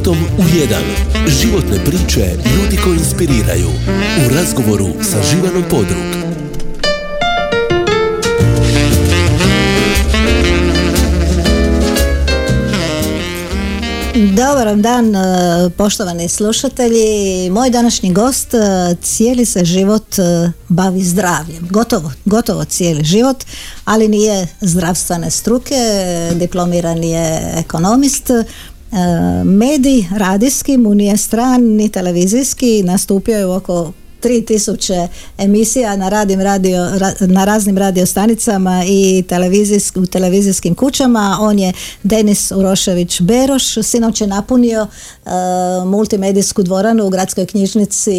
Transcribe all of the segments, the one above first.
životom u jedan. Životne priče ljudi koji inspiriraju. U razgovoru sa Živanom Podrug. Dobar dan, e, poštovani slušatelji. Moj današnji gost e, cijeli se život e, bavi zdravljem. Gotovo, gotovo cijeli život, ali nije zdravstvene struke, diplomiran je ekonomist, medij radijski mu nije stran ni televizijski, nastupio je oko 3000 emisija na, radim radio, na raznim radiostanicama i u televizijskim kućama. On je Denis Urošević Beroš. Sinoć je napunio uh, multimedijsku dvoranu u gradskoj knjižnici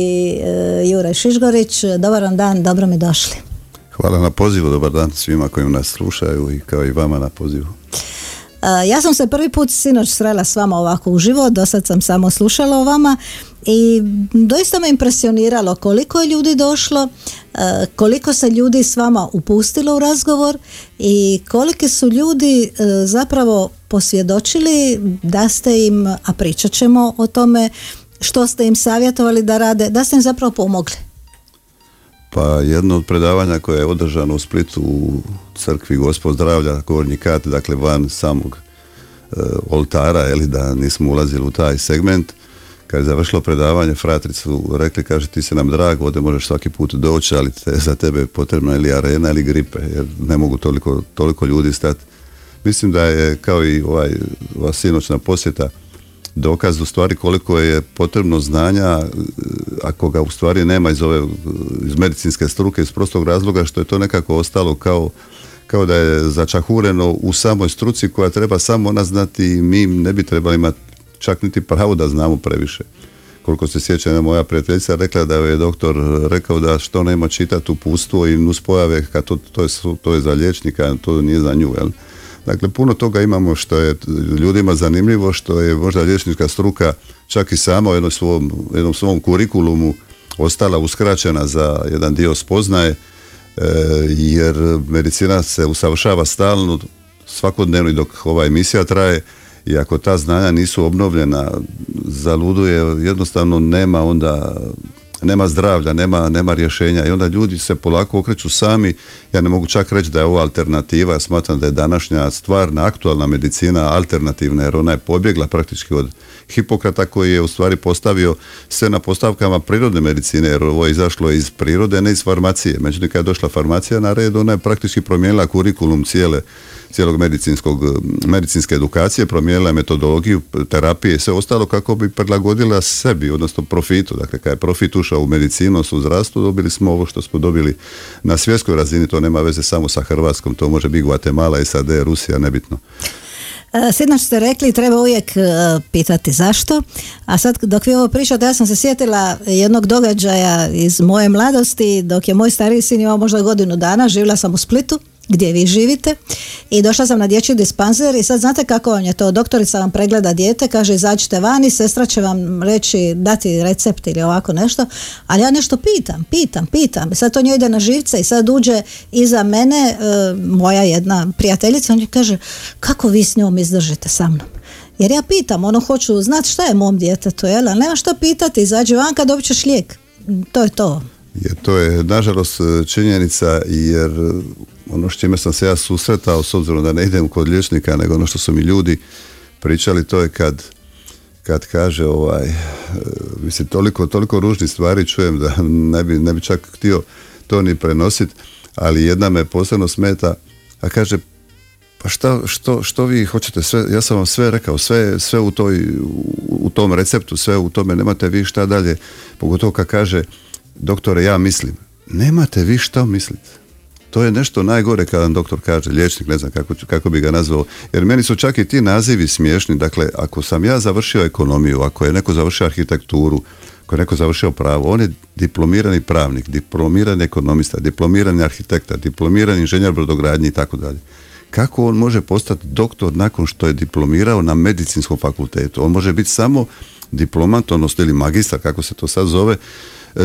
uh, Jure Šižgorić. Dobar vam dan, dobro mi došli. Hvala na pozivu, dobar dan svima koji nas slušaju i kao i vama na pozivu. Uh, ja sam se prvi put sinoć srela s vama ovako uživo, do sad sam samo slušala o vama i doista me impresioniralo koliko je ljudi došlo, e, koliko se ljudi s vama upustilo u razgovor i kolike su ljudi e, zapravo posvjedočili da ste im, a pričat ćemo o tome što ste im savjetovali da rade, da ste im zapravo pomogli. Pa jedno od predavanja koje je održano u Splitu u crkvi Gospod zdravlja, Gornji kat, dakle van samog e, oltara, ili da nismo ulazili u taj segment, kad je završilo predavanje, fratri su rekli, kaže, ti se nam drag, ovdje možeš svaki put doći, ali te, za tebe je potrebna ili arena ili gripe, jer ne mogu toliko, toliko ljudi stati. Mislim da je, kao i ovaj, ova sinoćna posjeta, dokaz u stvari koliko je potrebno znanja ako ga u stvari nema iz ove iz medicinske struke iz prostog razloga što je to nekako ostalo kao kao da je začahureno u samoj struci koja treba samo naznati i mi ne bi trebali imati čak niti pravo da znamo previše. Koliko se sjeća moja prijateljica rekla da je doktor rekao da što nema čitati pustvo i nuspojave, kad to, to, je, to je za liječnika, to nije za nju. Jel? Dakle, puno toga imamo što je ljudima zanimljivo, što je možda liječnička struka čak i sama u jednom svom, jednom svom kurikulumu ostala uskraćena za jedan dio spoznaje, e, jer medicina se usavršava stalno, svakodnevno i dok ova emisija traje, i ako ta znanja nisu obnovljena zaluduje jednostavno nema onda nema zdravlja, nema, nema rješenja. I onda ljudi se polako okreću sami. Ja ne mogu čak reći da je ovo alternativa. Ja smatram da je današnja stvarna aktualna medicina alternativna jer ona je pobjegla praktički od Hipokrata koji je u stvari postavio sve na postavkama prirodne medicine jer ovo je izašlo iz prirode ne iz farmacije. Međutim kad je došla farmacija na red ona je praktički promijenila kurikulum cijele cijelog medicinskog, medicinske edukacije, promijenila metodologiju, terapije i sve ostalo kako bi prilagodila sebi, odnosno profitu. Dakle, kad je profit ušao u medicinu, u zdravstvu, dobili smo ovo što smo dobili na svjetskoj razini, to nema veze samo sa Hrvatskom, to može biti Guatemala, SAD, Rusija, nebitno. E, Sinoć ste rekli treba uvijek e, pitati zašto, a sad dok vi ovo pričate ja sam se sjetila jednog događaja iz moje mladosti dok je moj stariji sin imao možda godinu dana, živjela sam u Splitu gdje vi živite i došla sam na dječji dispanzer i sad znate kako vam je to, doktorica vam pregleda dijete, kaže izađite vani, sestra će vam reći, dati recept ili ovako nešto, ali ja nešto pitam, pitam, pitam, sad to njoj ide na živce i sad uđe iza mene e, moja jedna prijateljica, on kaže, kako vi s njom izdržite sa mnom? Jer ja pitam, ono hoću znati šta je mom djetetu, jel? Ali nema šta pitati, izađi vanka, dobit ćeš lijek. To je to. Jer to je nažalost činjenica jer ono što čime sam se ja susretao s obzirom da ne idem kod liječnika nego ono što su mi ljudi pričali to je kad kad kaže ovaj e, mislim toliko, toliko ružnih stvari čujem da ne bi, ne bi čak htio to ni prenositi ali jedna me posebno smeta a kaže pa šta, što, što vi hoćete sve, ja sam vam sve rekao, sve, sve u, toj, u tom receptu, sve u tome, nemate vi šta dalje, pogotovo kad kaže doktore ja mislim, nemate vi šta misliti. To je nešto najgore kada vam doktor kaže, liječnik, ne znam kako, kako bi ga nazvao, jer meni su čak i ti nazivi smiješni, dakle, ako sam ja završio ekonomiju, ako je neko završio arhitekturu, ako je neko završio pravo, on je diplomirani pravnik, diplomirani ekonomista, diplomirani arhitekta, diplomirani inženjer brodogradnje i tako dalje. Kako on može postati doktor nakon što je diplomirao na medicinskom fakultetu? On može biti samo diplomat, odnosno ili magistar, kako se to sad zove, E,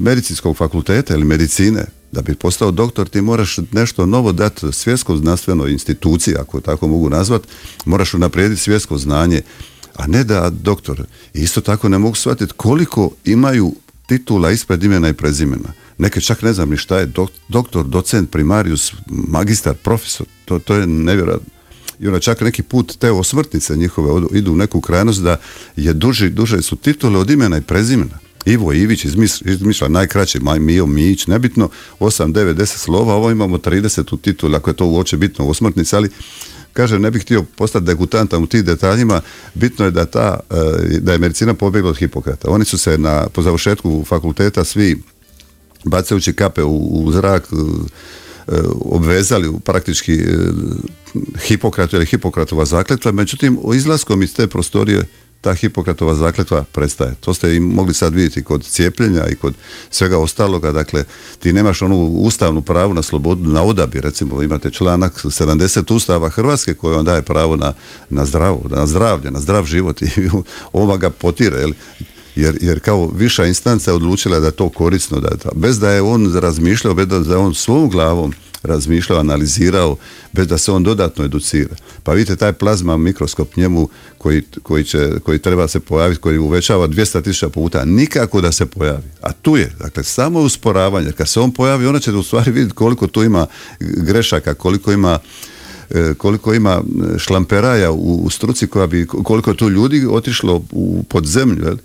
medicinskog fakulteta ili medicine, da bi postao doktor ti moraš nešto novo dati svjetsko znanstvenoj instituciji, ako tako mogu nazvat, moraš unaprijediti svjetsko znanje, a ne da doktor. Isto tako ne mogu shvatiti koliko imaju titula ispred imena i prezimena. Neke čak ne znam ni šta je doktor, docent, primarius, magistar, profesor. To, to je nevjerojatno. I onda čak neki put te osmrtnice njihove idu u neku krajnost da je duži, duže su titule od imena i prezimena. Ivo Ivić izmišlja najkraće, Maj Mio Mić, nebitno, 8, 9, 10 slova, ovo imamo 30 u titulu, ako je to uoče bitno u osmrtnici, ali kaže ne bih htio postati degutantan u tim detaljima, bitno je da, ta, e, da je medicina pobjegla od Hipokrata. Oni su se na, po završetku fakulteta svi bacajući kape u, u zrak e, e, obvezali praktički Hipokratu ili Hipokratova zakletva, međutim izlaskom iz te prostorije ta Hipokratova zakletva prestaje. To ste i mogli sad vidjeti kod cijepljenja i kod svega ostaloga, dakle ti nemaš onu ustavnu pravu na slobodu, na odabir, recimo imate članak 70 Ustava Hrvatske koji vam daje pravo na, na zdravo, na zdravlje, na zdrav život i ova ga potire, jel? Jer, jer kao viša instanca je odlučila da je to korisno, da bez da je on razmišljao, bez da je on svojom glavom razmišljao, analizirao, bez da se on dodatno educira. Pa vidite, taj plazma mikroskop njemu koji, koji, će, koji treba se pojaviti, koji uvećava 200.000 puta, nikako da se pojavi. A tu je, dakle, samo usporavanje. Kad se on pojavi, ona će u stvari vidjeti koliko tu ima grešaka, koliko ima e, koliko ima šlamperaja u, struci koja bi, koliko je tu ljudi otišlo u, pod zemlju?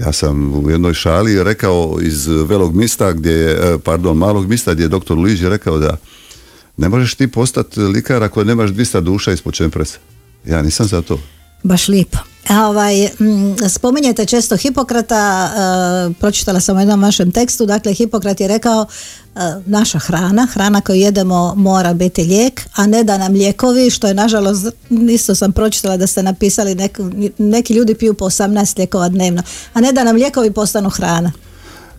Ja sam u jednoj šali rekao iz velog mista gdje je, e, pardon, malog mista gdje je doktor Luiđi rekao da ne možeš ti postati likar ako nemaš 200 duša ispod čempresa. Ja nisam za to. Baš lipo. Ovaj, spominjete često Hipokrata, e, pročitala sam u jednom vašem tekstu, dakle Hipokrat je rekao e, naša hrana, hrana koju jedemo mora biti lijek, a ne da nam lijekovi, što je nažalost, isto sam pročitala da ste napisali, neki ljudi piju po 18 lijekova dnevno, a ne da nam lijekovi postanu hrana.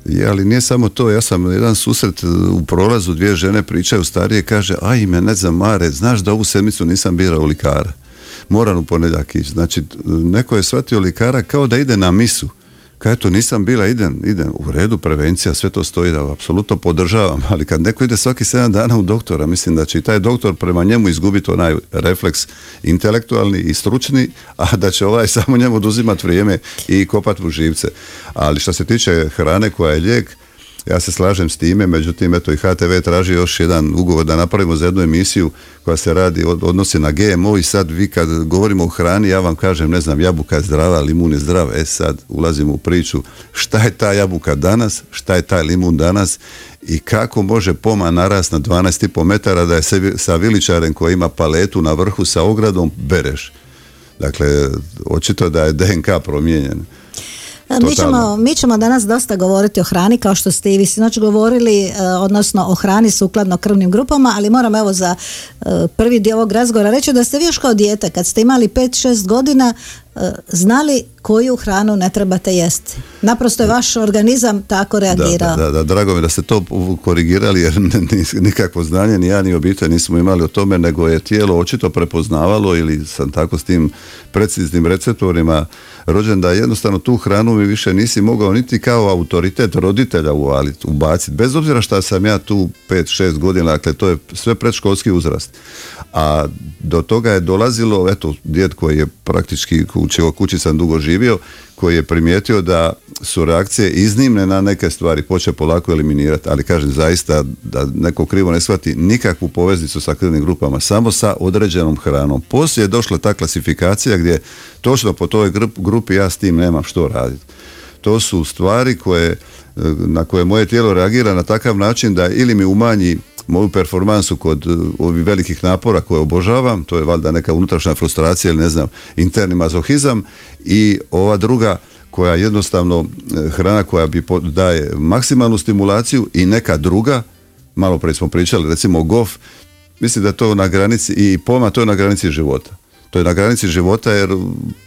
Je, ali nije samo to, ja sam jedan susret u prolazu, dvije žene pričaju starije, kaže, aj me ne znam Mare, znaš da ovu sedmicu nisam birao likara moram u ponedjeljak ići. Znači, neko je shvatio likara kao da ide na misu. Kaj to nisam bila, idem, idem u redu, prevencija, sve to stoji da apsolutno podržavam, ali kad neko ide svaki sedam dana u doktora, mislim da će i taj doktor prema njemu izgubiti onaj refleks intelektualni i stručni, a da će ovaj samo njemu oduzimati vrijeme i kopati u živce. Ali što se tiče hrane koja je lijek, ja se slažem s time, međutim, eto i HTV traži još jedan ugovor da napravimo za jednu emisiju koja se radi, odnosi na GMO i sad vi kad govorimo o hrani, ja vam kažem, ne znam, jabuka je zdrava, limun je zdrav, e sad ulazimo u priču šta je ta jabuka danas, šta je taj limun danas i kako može poma narast na 12,5 metara da je sa viličarem koji ima paletu na vrhu sa ogradom bereš. Dakle, očito da je DNK promijenjen. Mi ćemo, mi ćemo danas dosta govoriti o hrani kao što ste i vi sinoć govorili, e, odnosno o hrani sukladno krvnim grupama, ali moram evo za e, prvi dio ovog razgovora reći da ste vi još kao dijete, kad ste imali 5-6 godina, znali koju hranu ne trebate jesti. Naprosto je vaš organizam tako reagirao. Da, da, da, drago mi da ste to korigirali jer nikakvo znanje ni ja ni obitelj nismo imali o tome, nego je tijelo očito prepoznavalo ili sam tako s tim preciznim receptorima rođen da jednostavno tu hranu mi više nisi mogao niti kao autoritet roditelja uvaliti, ubaciti. Bez obzira šta sam ja tu 5-6 godina, dakle to je sve predškolski uzrast. A do toga je dolazilo, eto, djed koji je praktički u čevo kući sam dugo živio, koji je primijetio da su reakcije iznimne na neke stvari, poče polako eliminirati, ali kažem zaista da neko krivo ne shvati nikakvu poveznicu sa krvnim grupama, samo sa određenom hranom. Poslije je došla ta klasifikacija gdje točno po toj grupi ja s tim nemam što raditi. To su stvari koje, na koje moje tijelo reagira na takav način da ili mi umanji moju performansu kod uh, ovih velikih napora koje obožavam, to je valjda neka unutrašnja frustracija ili ne znam, interni mazohizam i ova druga koja jednostavno uh, hrana koja bi daje maksimalnu stimulaciju i neka druga, malo prije smo pričali, recimo gof, mislim da to na granici i poma to je na granici života to je na granici života jer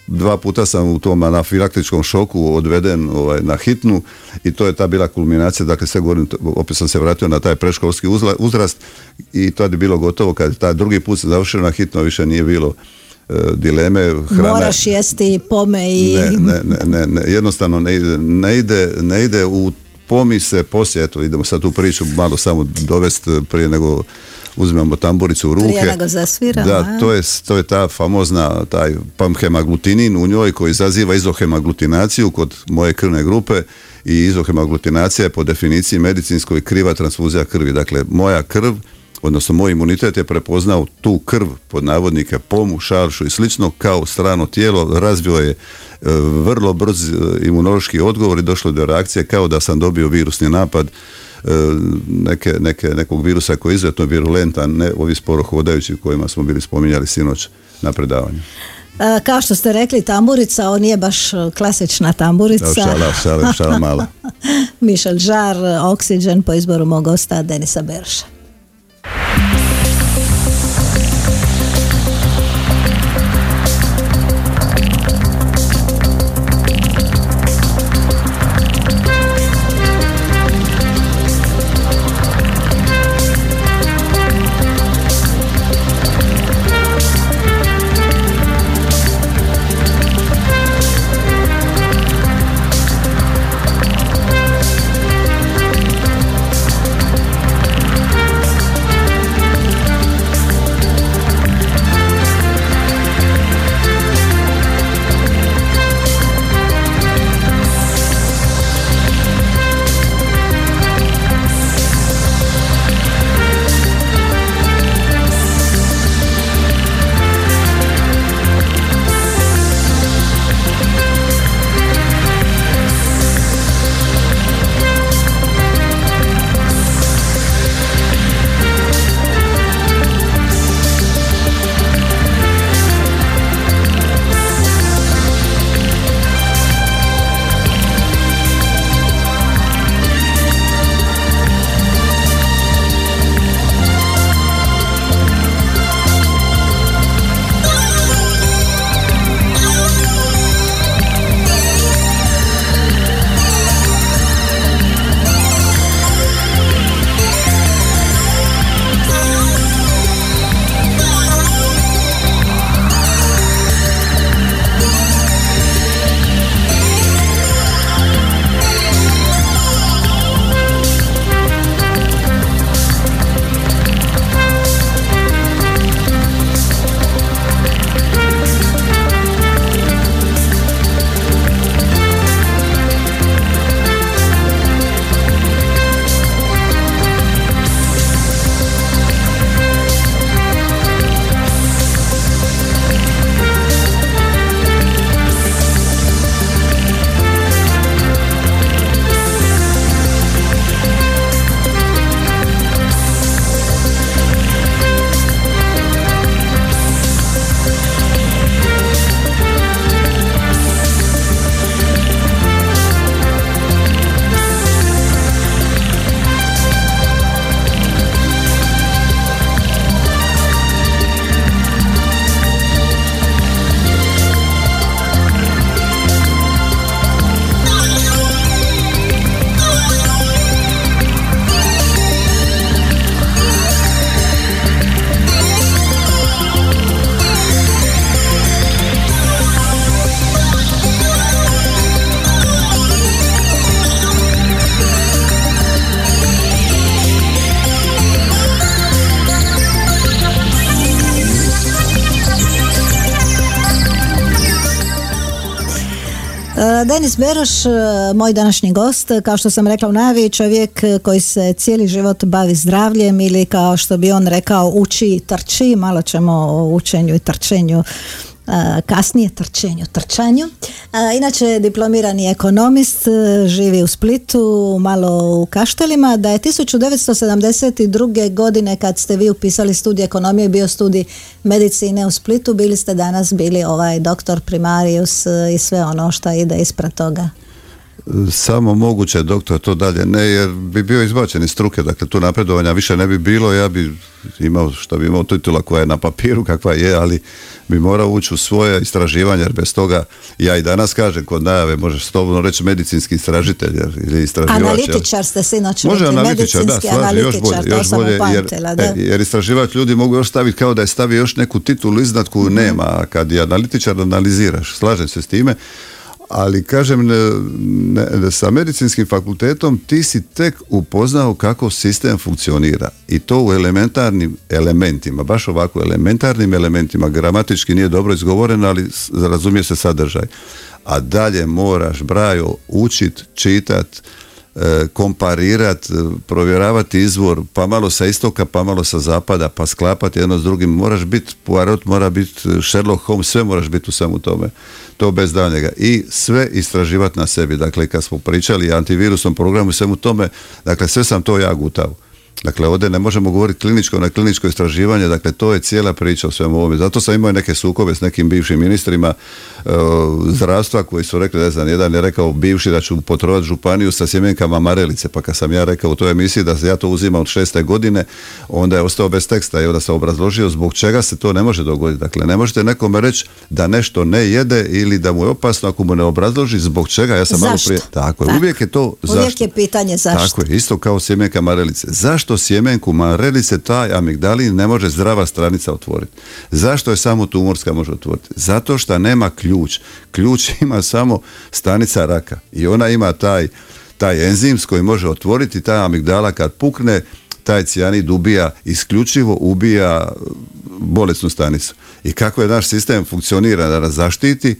dva puta sam u tom anafilaktičkom šoku odveden ovaj, na hitnu i to je ta bila kulminacija, dakle sve govorim, opet sam se vratio na taj preškolski uzrast i to je bilo gotovo kad taj drugi put se završio na hitno više nije bilo e, dileme hrana. Moraš jesti pome i... Ne, ne, ne, ne, jednostavno ne ide, ne ide, ne ide u pomise poslije, eto idemo sad tu priču malo samo dovesti prije nego uzmemo tamburicu u ruke. Prije nego zasviramo, Da, to je, to je ta famozna, taj pamhemaglutinin u njoj koji izaziva izohemaglutinaciju kod moje krvne grupe i izohemaglutinacija je po definiciji medicinskoj kriva transfuzija krvi. Dakle, moja krv odnosno moj imunitet je prepoznao tu krv pod navodnike pomu, šaršu i slično kao strano tijelo, razvio je e, vrlo brz e, imunološki odgovor i došlo do reakcije kao da sam dobio virusni napad neke, neke, nekog virusa koji je izuzetno virulentan, ne ovi sporo hodajući kojima smo bili spominjali sinoć na predavanju. E, Kao što ste rekli, tamburica, ovo nije baš e, klasična tamburica. Evo, šala, šala, šala mala. Mišel Žar, Oxygen po izboru mog gosta Denisa Berša. Denis Beroš, e, moj današnji gost, kao što sam rekla u najavi, čovjek koji se cijeli život bavi zdravljem ili kao što bi on rekao uči i trči, malo ćemo o učenju i trčenju e, kasnije trčenju, trčanju. E, Inače diplomirani ekonomist, e, živi u Splitu, malo u Kaštelima, da je 1972. godine kad ste vi upisali studij ekonomije bio studij medicine u Splitu, bili ste danas bili ovaj doktor primarius i sve ono što ide ispred toga. Samo moguće doktor to dalje ne jer bi bio izbačen iz struke, dakle tu napredovanja više ne bi bilo, ja bi imao što bi imao titula koja je na papiru kakva je, ali bi morao ući u svoje istraživanje jer bez toga ja i danas kažem kod najave možeš slobodno reći medicinski istražitelj jer, ili istraživač. jer- Analitičar ste sinoć Može rekli, analitičar, da, slažem, još bolje, još bolje, jer, upamtila, da. e, jer istraživač ljudi mogu još staviti kao da je stavio još neku titulu iznad koju Mhm. nema, a kad je analitičar analiziraš, slažem se s time, ali kažem ne, ne, sa medicinskim fakultetom ti si tek upoznao kako sistem funkcionira i to u elementarnim elementima, baš ovako elementarnim elementima, gramatički nije dobro izgovoreno, ali razumije se sadržaj. A dalje moraš, brajo, učit, čitat, E, komparirat, e, provjeravati izvor, pa malo sa istoka, pa malo sa zapada, pa sklapati jedno s drugim. Moraš biti Poirot, mora biti Sherlock Holmes, sve moraš biti u svemu tome. To bez daljnjega. I sve istraživati na sebi. Dakle, kad smo pričali antivirusnom programu svemu tome, dakle, sve sam to ja gutao. Dakle, ovdje ne možemo govoriti kliničko na kliničko istraživanje, dakle, to je cijela priča o svemu ovome. Zato sam imao neke sukobe s nekim bivšim ministrima e, zdravstva koji su rekli, ne znam, jedan je rekao bivši da ću potrovati županiju sa sjemenkama marelice, pa kad sam ja rekao u toj emisiji da ja to uzimam od šeste godine, onda je ostao bez teksta i onda sam obrazložio zbog čega se to ne može dogoditi. Dakle, ne možete nekome reći da nešto ne jede ili da mu je opasno ako mu ne obrazloži zbog čega. Ja sam malo prije... Tako je, uvijek je to zašto. Uvijek je pitanje zašto. Tako je, isto kao sjemenka marelice. Zašto sjemenku marelice taj amigdalin ne može zdrava stranica otvoriti? Zašto je samo tumorska može otvoriti? Zato što nema ključ. Ključ ima samo stanica raka i ona ima taj, taj enzim s koji može otvoriti ta amigdala kad pukne, taj cijanid ubija, isključivo ubija bolesnu stanicu. I kako je naš sistem funkcionira da nas zaštiti,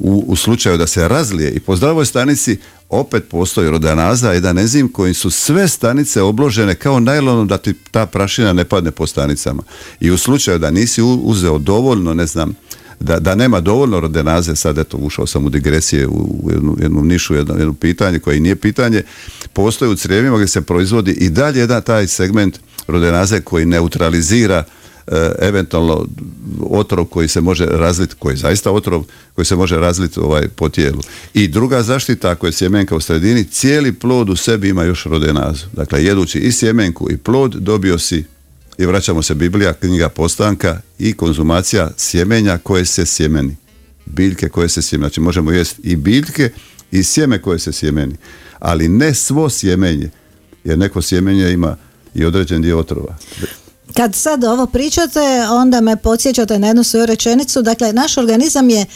u, u slučaju da se razlije i po zdravoj stanici opet postoji rodanaza, jedan enzim koji su sve stanice obložene kao najlonom da ti ta prašina ne padne po stanicama. I u slučaju da nisi uzeo dovoljno, ne znam, da, da nema dovoljno rodenaze, sad eto ušao sam u digresije u jednu, jednu nišu, jedno, jedno pitanje koje nije pitanje, postoji u crijevima gdje se proizvodi i dalje jedan taj segment rodenaze koji neutralizira eventualno otrov koji se može razliti, koji je zaista otrov koji se može razliti ovaj, po tijelu. I druga zaštita, ako je sjemenka u sredini, cijeli plod u sebi ima još rodenazu. Dakle, jedući i sjemenku i plod, dobio si i vraćamo se Biblija, knjiga postanka i konzumacija sjemenja koje se sjemeni. Biljke koje se sjemeni. Znači možemo jesti i biljke i sjeme koje se sjemeni. Ali ne svo sjemenje, jer neko sjemenje ima i određen dio otrova. Kad sad ovo pričate, onda me podsjećate na jednu svoju rečenicu. Dakle, naš organizam je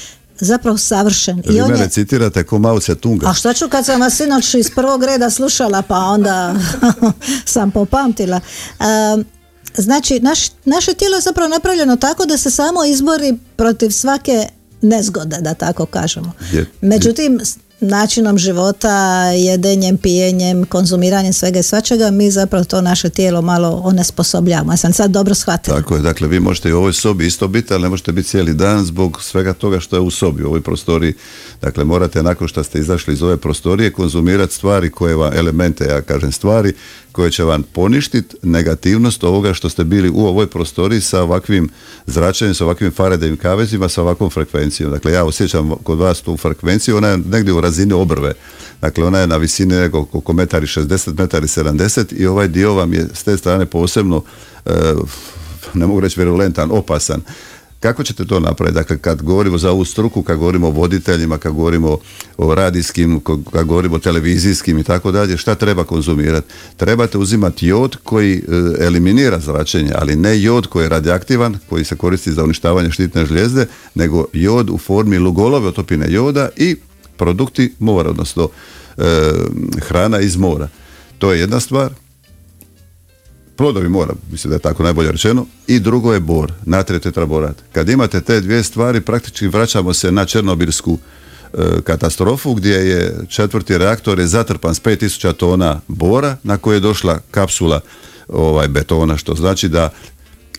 zapravo savršen. I on mene je... citirate ko Mao Tunga. A što ću kad sam vas sinoć iz prvog reda slušala, pa onda sam popamtila. znači, naš, naše tijelo je zapravo napravljeno tako da se samo izbori protiv svake nezgode, da tako kažemo. Međutim, načinom života, jedenjem, pijenjem, konzumiranjem svega i svačega, mi zapravo to naše tijelo malo onesposobljavamo. Ja sam sad dobro shvatila. Tako je, dakle vi možete i u ovoj sobi isto biti, ali ne možete biti cijeli dan zbog svega toga što je u sobi, u ovoj prostoriji. Dakle, morate nakon što ste izašli iz ove prostorije konzumirati stvari koje vam, elemente, ja kažem stvari, koje će vam poništiti negativnost ovoga što ste bili u ovoj prostoriji sa ovakvim zračenjem, sa ovakvim Faradayim kavezima, sa ovakvom frekvencijom. Dakle, ja osjećam kod vas tu frekvenciju, ona je negdje u razini obrve. Dakle, ona je na visini oko metari 60, metari 70 i ovaj dio vam je s te strane posebno, e, ne mogu reći virulentan, opasan. Kako ćete to napraviti? Dakle, kad govorimo za ovu struku, kad govorimo o voditeljima, kad govorimo o radijskim, kad govorimo o televizijskim i tako dalje, šta treba konzumirati? Trebate uzimati jod koji e, eliminira zračenje, ali ne jod koji je radioaktivan, koji se koristi za uništavanje štitne žljezde, nego jod u formi lugolove otopine joda i produkti mora, odnosno e, hrana iz mora. To je jedna stvar plodovi mora, mislim da je tako najbolje rečeno, i drugo je bor, natrijev tetraborat. Kad imate te dvije stvari, praktički vraćamo se na Černobilsku e, katastrofu gdje je četvrti reaktor je zatrpan s 5000 tona bora na koje je došla kapsula ovaj betona, što znači da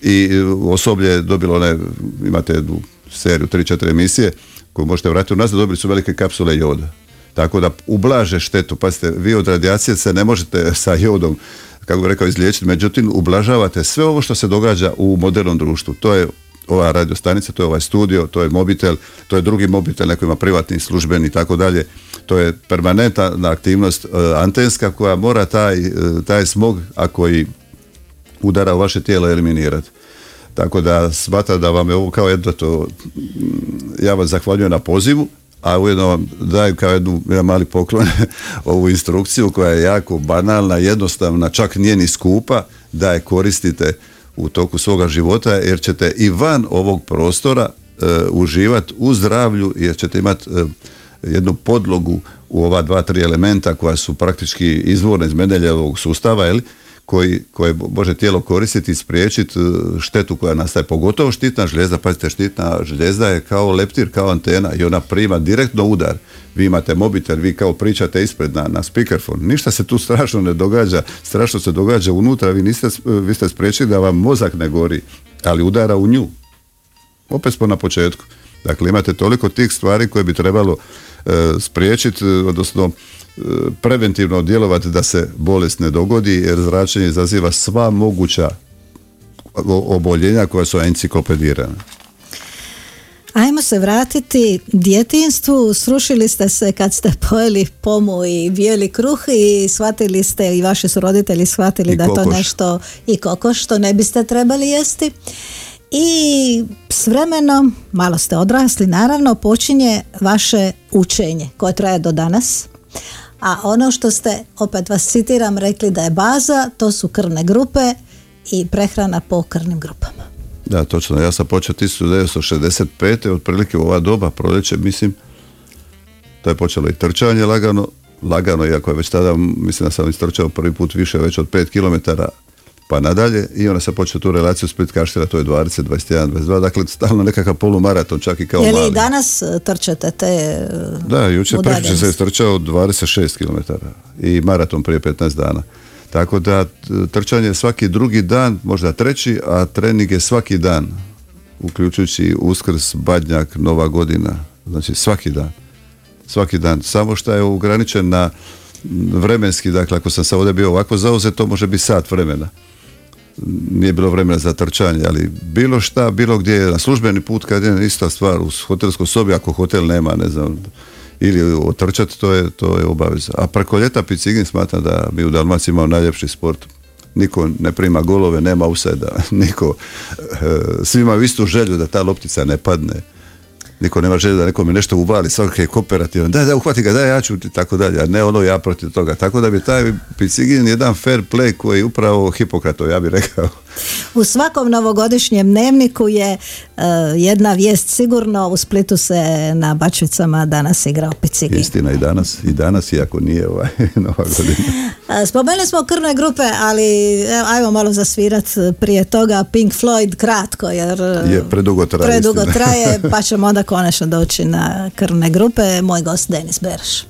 i osoblje je dobilo one, imate jednu seriju, 3-4 emisije koju možete vratiti u nas, dobili su velike kapsule joda. Tako da ublaže štetu. Pazite, vi od radijacije se ne možete sa jodom kako rekao, izliječiti. Međutim, ublažavate sve ovo što se događa u modernom društvu. To je ova radio stanica, to je ovaj studio, to je mobitel, to je drugi mobitel, neko ima privatni, službeni i tako dalje. To je permanentna aktivnost e, antenska koja mora taj, e, taj smog, ako i udara u vaše tijelo, eliminirati. Tako da smatram da vam je ovo kao jedno to, ja vas zahvaljujem na pozivu a ujedno vam dajem kao jednu, jedan mali poklon ovu instrukciju koja je jako banalna, jednostavna, čak nije ni skupa, da je koristite u toku svoga života jer ćete i van ovog prostora uživati u zdravlju jer ćete imati jednu podlogu u ova dva, tri elementa koja su praktički izvorne iz Mendeljevog sustava, jel? Koji, koje može tijelo koristiti i spriječiti štetu koja nastaje, pogotovo štitna žljezda, pazite štitna žljezda je kao leptir, kao antena i ona prima direktno udar. Vi imate mobitel, vi kao pričate ispred na, na speakerphone, ništa se tu strašno ne događa, strašno se događa unutra, vi, niste, vi ste spriječili da vam mozak ne gori, ali udara u nju. Opet smo na početku. Dakle, imate toliko tih stvari koje bi trebalo e, spriječiti, odnosno preventivno djelovati da se bolest ne dogodi jer zračenje izaziva sva moguća oboljenja koja su enciklopedirana. Ajmo se vratiti djetinstvu. Srušili ste se kad ste pojeli pomu i bijeli kruh i shvatili ste i vaši su roditelji shvatili da to nešto i kokoš što ne biste trebali jesti. I s vremenom, malo ste odrasli naravno, počinje vaše učenje koje traje do danas a ono što ste, opet vas citiram, rekli da je baza, to su krvne grupe i prehrana po krvnim grupama. Da, točno. Ja sam počeo 1965. otprilike u ova doba proljeće, mislim, to je počelo i trčanje lagano, lagano, iako je već tada, mislim da sam istrčao prvi put više već od 5 km pa nadalje i onda se počeo tu relaciju Split Kaštela, to je 20, 21, 22, dakle stalno nekakav polumaraton čak i kao mali. Je li danas e, trčate te e, Da, jučer prvi se istrčao 26 km i maraton prije 15 dana. Tako da trčanje svaki drugi dan, možda treći, a trening je svaki dan, uključujući uskrs, badnjak, nova godina, znači svaki dan. Svaki dan. Samo što je ograničen na vremenski, dakle ako sam sad ovdje bio ovako zauzet, to može biti sat vremena nije bilo vremena za trčanje, ali bilo šta, bilo gdje je na službeni put kad je ista stvar u hotelskoj sobi, ako hotel nema, ne znam, ili otrčati, to je, to je obaveza. A preko ljeta Picigin smatra da bi u Dalmaciji imao najljepši sport. Niko ne prima golove, nema usajda, niko, e, svi imaju istu želju da ta loptica ne padne niko nema želje da nekome nešto uvali, svaki je kooperativan, daj, daj, uhvati ga, daj, ja ću, tako dalje, a ne ono ja protiv toga. Tako da bi taj Picigin jedan fair play koji je upravo Hipokratov, ja bih rekao. U svakom novogodišnjem dnevniku je uh, jedna vijest sigurno, u Splitu se na Bačvicama danas igrao Picigin. Istina i danas, i danas, iako nije ovaj nova godina. Spomenuli smo krvne grupe, ali ajmo malo zasvirat prije toga Pink Floyd kratko, jer je predugo traje, predugo traje pa ćemo onda konačno doći na krvne grupe. Moj gost Denis Berš.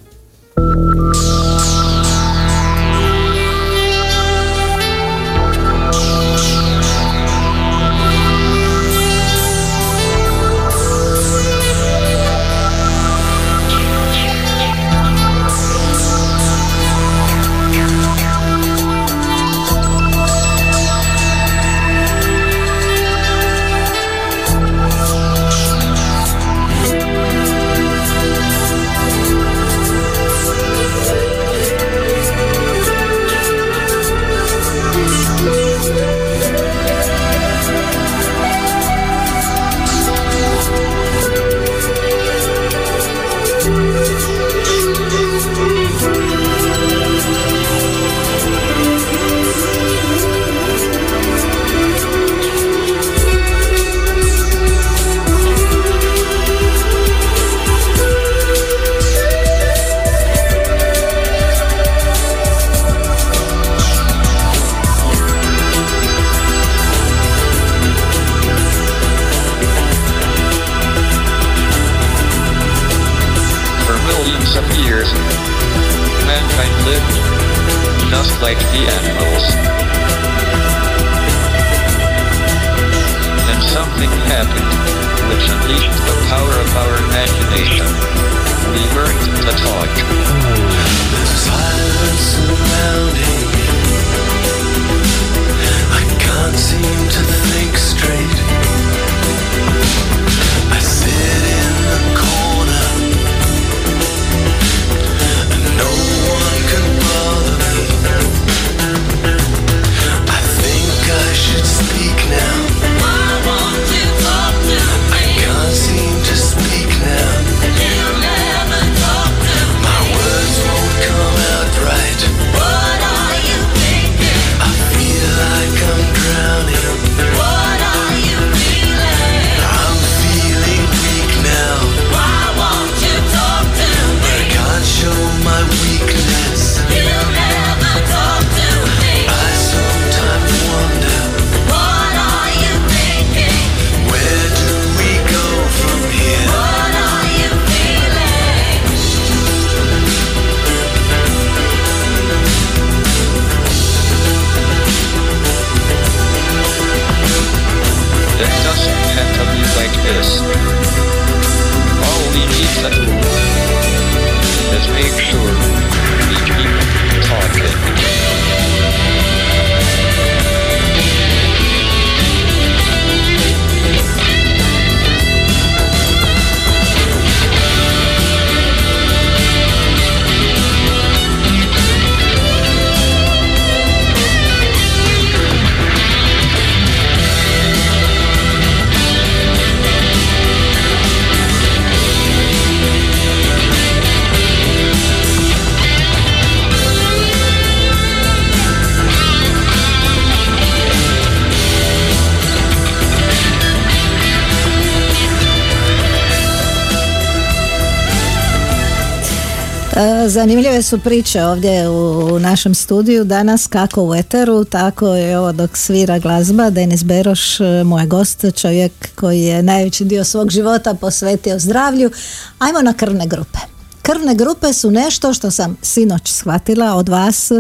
Zanimljive su priče ovdje u našem studiju danas kako u Eteru, tako je ovo dok svira glazba. Denis Beroš, e, moj gost, čovjek koji je najveći dio svog života posvetio zdravlju. Ajmo na krvne grupe. Krvne grupe su nešto što sam sinoć shvatila od vas,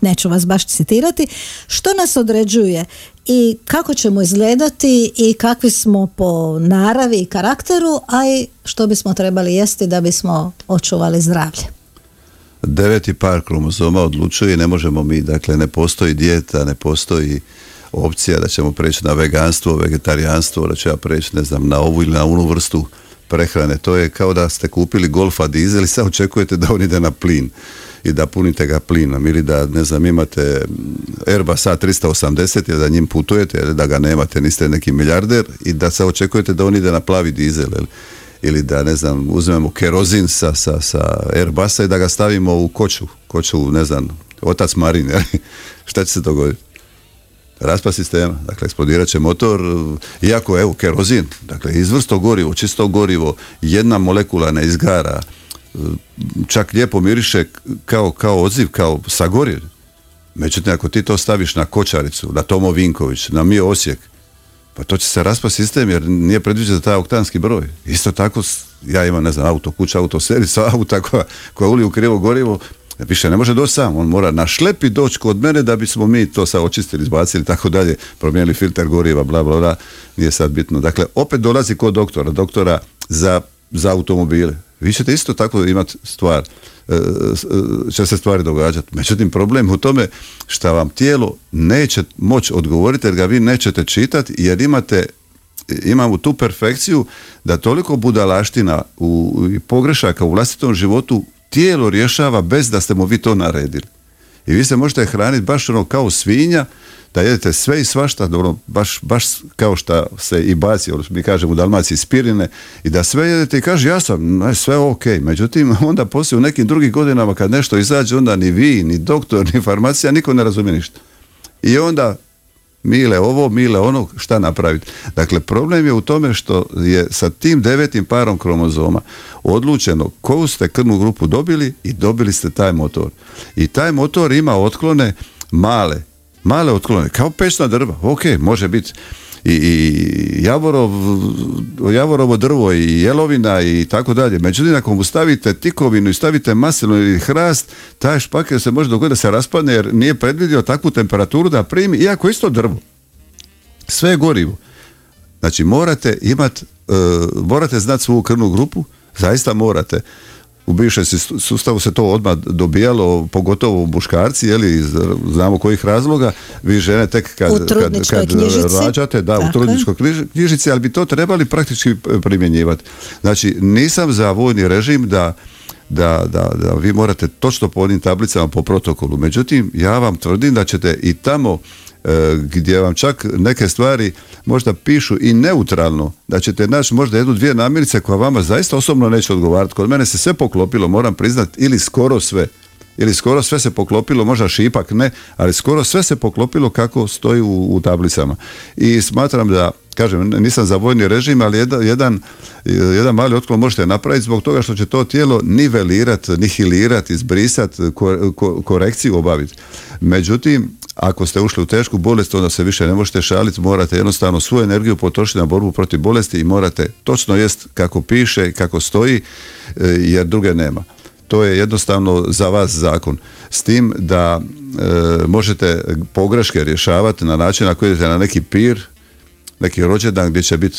neću vas baš citirati, što nas određuje i kako ćemo izgledati i kakvi smo po naravi i karakteru, a i što bismo trebali jesti da bismo očuvali zdravlje. Deveti par kromozoma odlučuje i ne možemo mi, dakle ne postoji dijeta, ne postoji opcija da ćemo preći na veganstvo, vegetarijanstvo, da će ja preći ne znam na ovu ili na onu vrstu prehrane. To je kao da ste kupili golfa dizel i sad očekujete da on ide na plin i da punite ga plinom ili da ne znam imate Airbus A380 ili da njim putujete ili da ga nemate, niste neki milijarder i da se očekujete da on ide na plavi dizel ili, da ne znam uzmemo kerozin sa, sa, sa Airbusa i da ga stavimo u koču, koču ne znam otac Marin, šta će se dogoditi? raspad sistema, dakle eksplodirat će motor, iako evo kerozin, dakle izvrsto gorivo, čisto gorivo, jedna molekula ne izgara, čak lijepo miriše kao, kao odziv, kao sagorir. Međutim, ako ti to staviš na kočaricu, na Tomo Vinković, na Mio Osijek, pa to će se raspast sistem jer nije predviđen za taj oktanski broj. Isto tako, ja imam, ne znam, auto, kuća, auto, servis, auta koja, koja uliju krivo gorivo, više ne može doći sam, on mora na šlepi doći kod mene da bismo mi to sad očistili, izbacili tako dalje, promijenili filter goriva, bla, bla, bla, nije sad bitno. Dakle, opet dolazi kod doktora, doktora za, za automobile. Vi ćete isto tako imati stvar, e, e, će se stvari događati. Međutim, problem u tome što vam tijelo neće moći odgovoriti jer ga vi nećete čitati jer imate imamo tu perfekciju da toliko budalaština u, i pogrešaka u vlastitom životu tijelo rješava bez da ste mu vi to naredili. I vi se možete hraniti baš ono kao svinja, da jedete sve i svašta, dobro, baš, baš kao što se i baci, ono mi kažemo u Dalmaciji spirine, i da sve jedete i kaže ja sam, sve ok, međutim onda poslije u nekim drugim godinama kad nešto izađe, onda ni vi, ni doktor, ni farmacija, niko ne razumije ništa. I onda mile ovo, mile ono, šta napraviti. Dakle, problem je u tome što je sa tim devetim parom kromozoma odlučeno koju ste krvnu grupu dobili i dobili ste taj motor. I taj motor ima otklone male, male otklone, kao pečna drva, ok, može biti i, i javorov, javorovo drvo i jelovina i tako dalje. Međutim, ako mu stavite tikovinu i stavite maslinu ili hrast, taj špaker se može dogoditi da se raspadne jer nije predvidio takvu temperaturu da primi, iako isto drvo. Sve je gorivo. Znači morate imati, uh, morate znati svoju krvnu grupu, zaista morate u bivšem sustavu se to odmah dobijalo, pogotovo u muškarci, li znamo kojih razloga, vi žene tek kad, kad, kad rađate, da, u trudničkoj knjižici, ali bi to trebali praktički primjenjivati. Znači, nisam za vojni režim da da, da, da vi morate točno po onim tablicama po protokolu. Međutim, ja vam tvrdim da ćete i tamo E, gdje vam čak neke stvari možda pišu i neutralno, da ćete naći možda jednu, dvije namirnice koja vama zaista osobno neće odgovarati. Kod mene se sve poklopilo, moram priznati, ili skoro sve. Ili skoro sve se poklopilo, možda šipak ne, ali skoro sve se poklopilo kako stoji u, u tablicama. I smatram da, kažem, nisam za vojni režim, ali jedan, jedan, jedan mali otklon možete napraviti zbog toga što će to tijelo nivelirati, nihilirati, izbrisati, korekciju obaviti. Međutim, ako ste ušli u tešku bolest, onda se više ne možete šaliti, morate jednostavno svu energiju potrošiti na borbu protiv bolesti i morate točno jest kako piše, kako stoji, e, jer druge nema. To je jednostavno za vas zakon. S tim da e, možete pogreške rješavati na način ako idete na neki pir, neki rođendan gdje će biti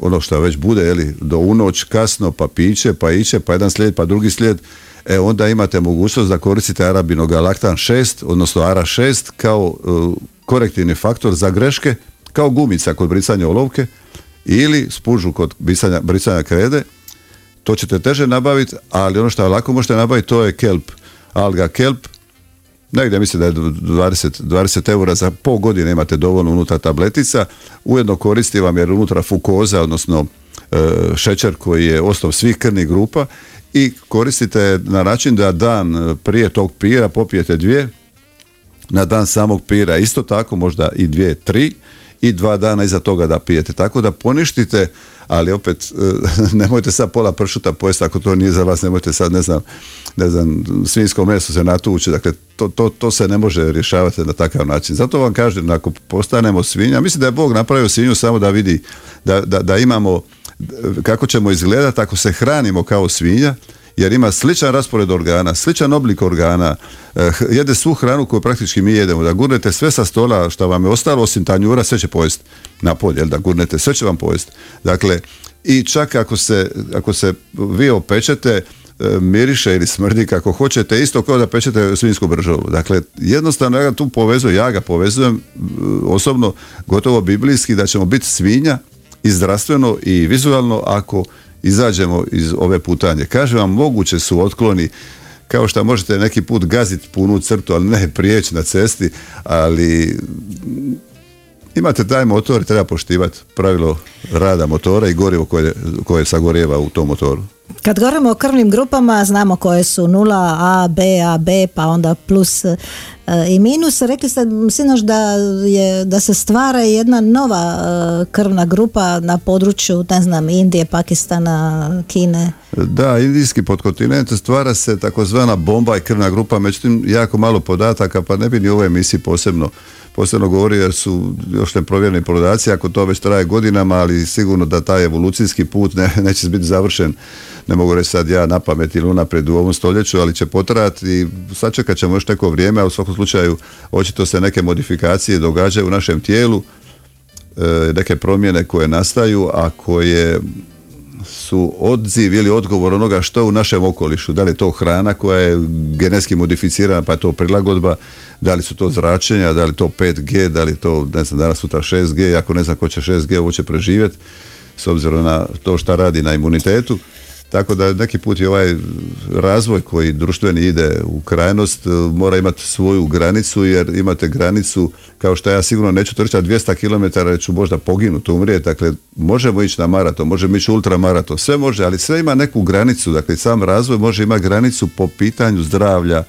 ono što već bude, jeli, do unoć, kasno, pa piće, pa iće, pa jedan slijed, pa drugi slijed, e onda imate mogućnost da koristite arabinogalaktan 6, odnosno ARA 6 kao e, korektivni faktor za greške, kao gumica kod brisanja olovke ili spužu kod brisanja, brisanja krede. To ćete teže nabaviti, ali ono što lako možete nabaviti to je kelp, alga kelp, negdje mislim da je 20, 20 eura za pol godine imate dovoljno unutra tabletica, ujedno koristi vam jer unutra fukoza, odnosno e, šećer koji je osnov svih krvnih grupa i koristite na način da dan prije tog pira popijete dvije, na dan samog pira isto tako možda i dvije, tri i dva dana iza toga da pijete. Tako da poništite, ali opet nemojte sad pola pršuta pojesti ako to nije za vas, nemojte sad ne znam, ne znam svinjsko meso se natući, dakle to, to, to se ne može rješavati na takav način. Zato vam kažem, ako postanemo svinja, mislim da je Bog napravio svinju samo da vidi da, da, da imamo kako ćemo izgledati ako se hranimo kao svinja, jer ima sličan raspored organa, sličan oblik organa, eh, jede svu hranu koju praktički mi jedemo, da gurnete sve sa stola što vam je ostalo osim tanjura, sve će pojesti na polje, da gurnete, sve će vam pojesti. Dakle, i čak ako se, ako se vi opečete, eh, miriše ili smrdi kako hoćete, isto kao da pečete svinsku bržovu. Dakle, jednostavno ja ga tu povezujem, ja ga povezujem eh, osobno gotovo biblijski da ćemo biti svinja i zdravstveno i vizualno ako izađemo iz ove putanje. Kažem vam, moguće su otkloni kao što možete neki put gaziti punu crtu, ali ne prijeći na cesti, ali imate taj motor i treba poštivati pravilo rada motora i gorivo koje, koje sagorjeva u tom motoru. Kad govorimo o krvnim grupama, znamo koje su nula, A, B, A, B, pa onda plus e, i minus. Rekli ste sinoć da, je, da se stvara jedna nova e, krvna grupa na području, ne znam, Indije, Pakistana, Kine. Da, indijski podkontinent stvara se takozvana bomba i krvna grupa, međutim jako malo podataka, pa ne bi ni u ovoj emisiji posebno posebno govori jer su još neprovjereni podaci, ako to već traje godinama, ali sigurno da taj evolucijski put ne, neće biti završen ne mogu reći sad ja na pamet ili unaprijed u ovom stoljeću, ali će potrajati i sačekat ćemo još neko vrijeme, a u svakom slučaju očito se neke modifikacije događaju u našem tijelu, e, neke promjene koje nastaju, a koje su odziv ili odgovor onoga što je u našem okolišu. Da li je to hrana koja je genetski modificirana pa je to prilagodba, da li su to zračenja, da li to 5G, da li to, ne znam, danas sutra 6G, ako ne znam ko će 6G, ovo će preživjeti s obzirom na to šta radi na imunitetu. Tako da neki put je ovaj razvoj koji društveni ide u krajnost e, mora imati svoju granicu jer imate granicu kao što ja sigurno neću trčati 200 km jer ću možda poginuti, umrijeti. Dakle, možemo ići na maraton, možemo ići ultramaraton, sve može, ali sve ima neku granicu. Dakle, sam razvoj može imati granicu po pitanju zdravlja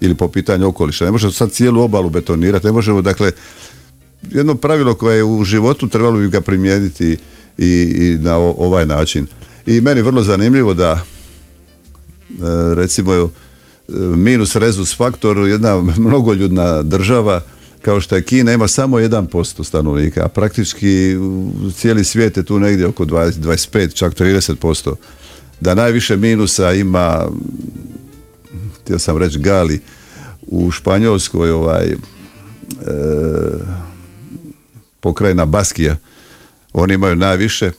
ili po pitanju okoliša. Ne možemo sad cijelu obalu betonirati, ne možemo, dakle, jedno pravilo koje je u životu trebalo bi ga primijeniti i, i na ovaj način. I meni vrlo zanimljivo da e, recimo e, minus rezus faktor, jedna mnogoljudna država kao što je Kina ima samo 1% stanovnika, a praktički cijeli svijet je tu negdje oko 20, 25, čak 30%. Da najviše minusa ima, htio sam reći Gali, u Španjolskoj ovaj e, pokrajina Baskija, oni imaju najviše,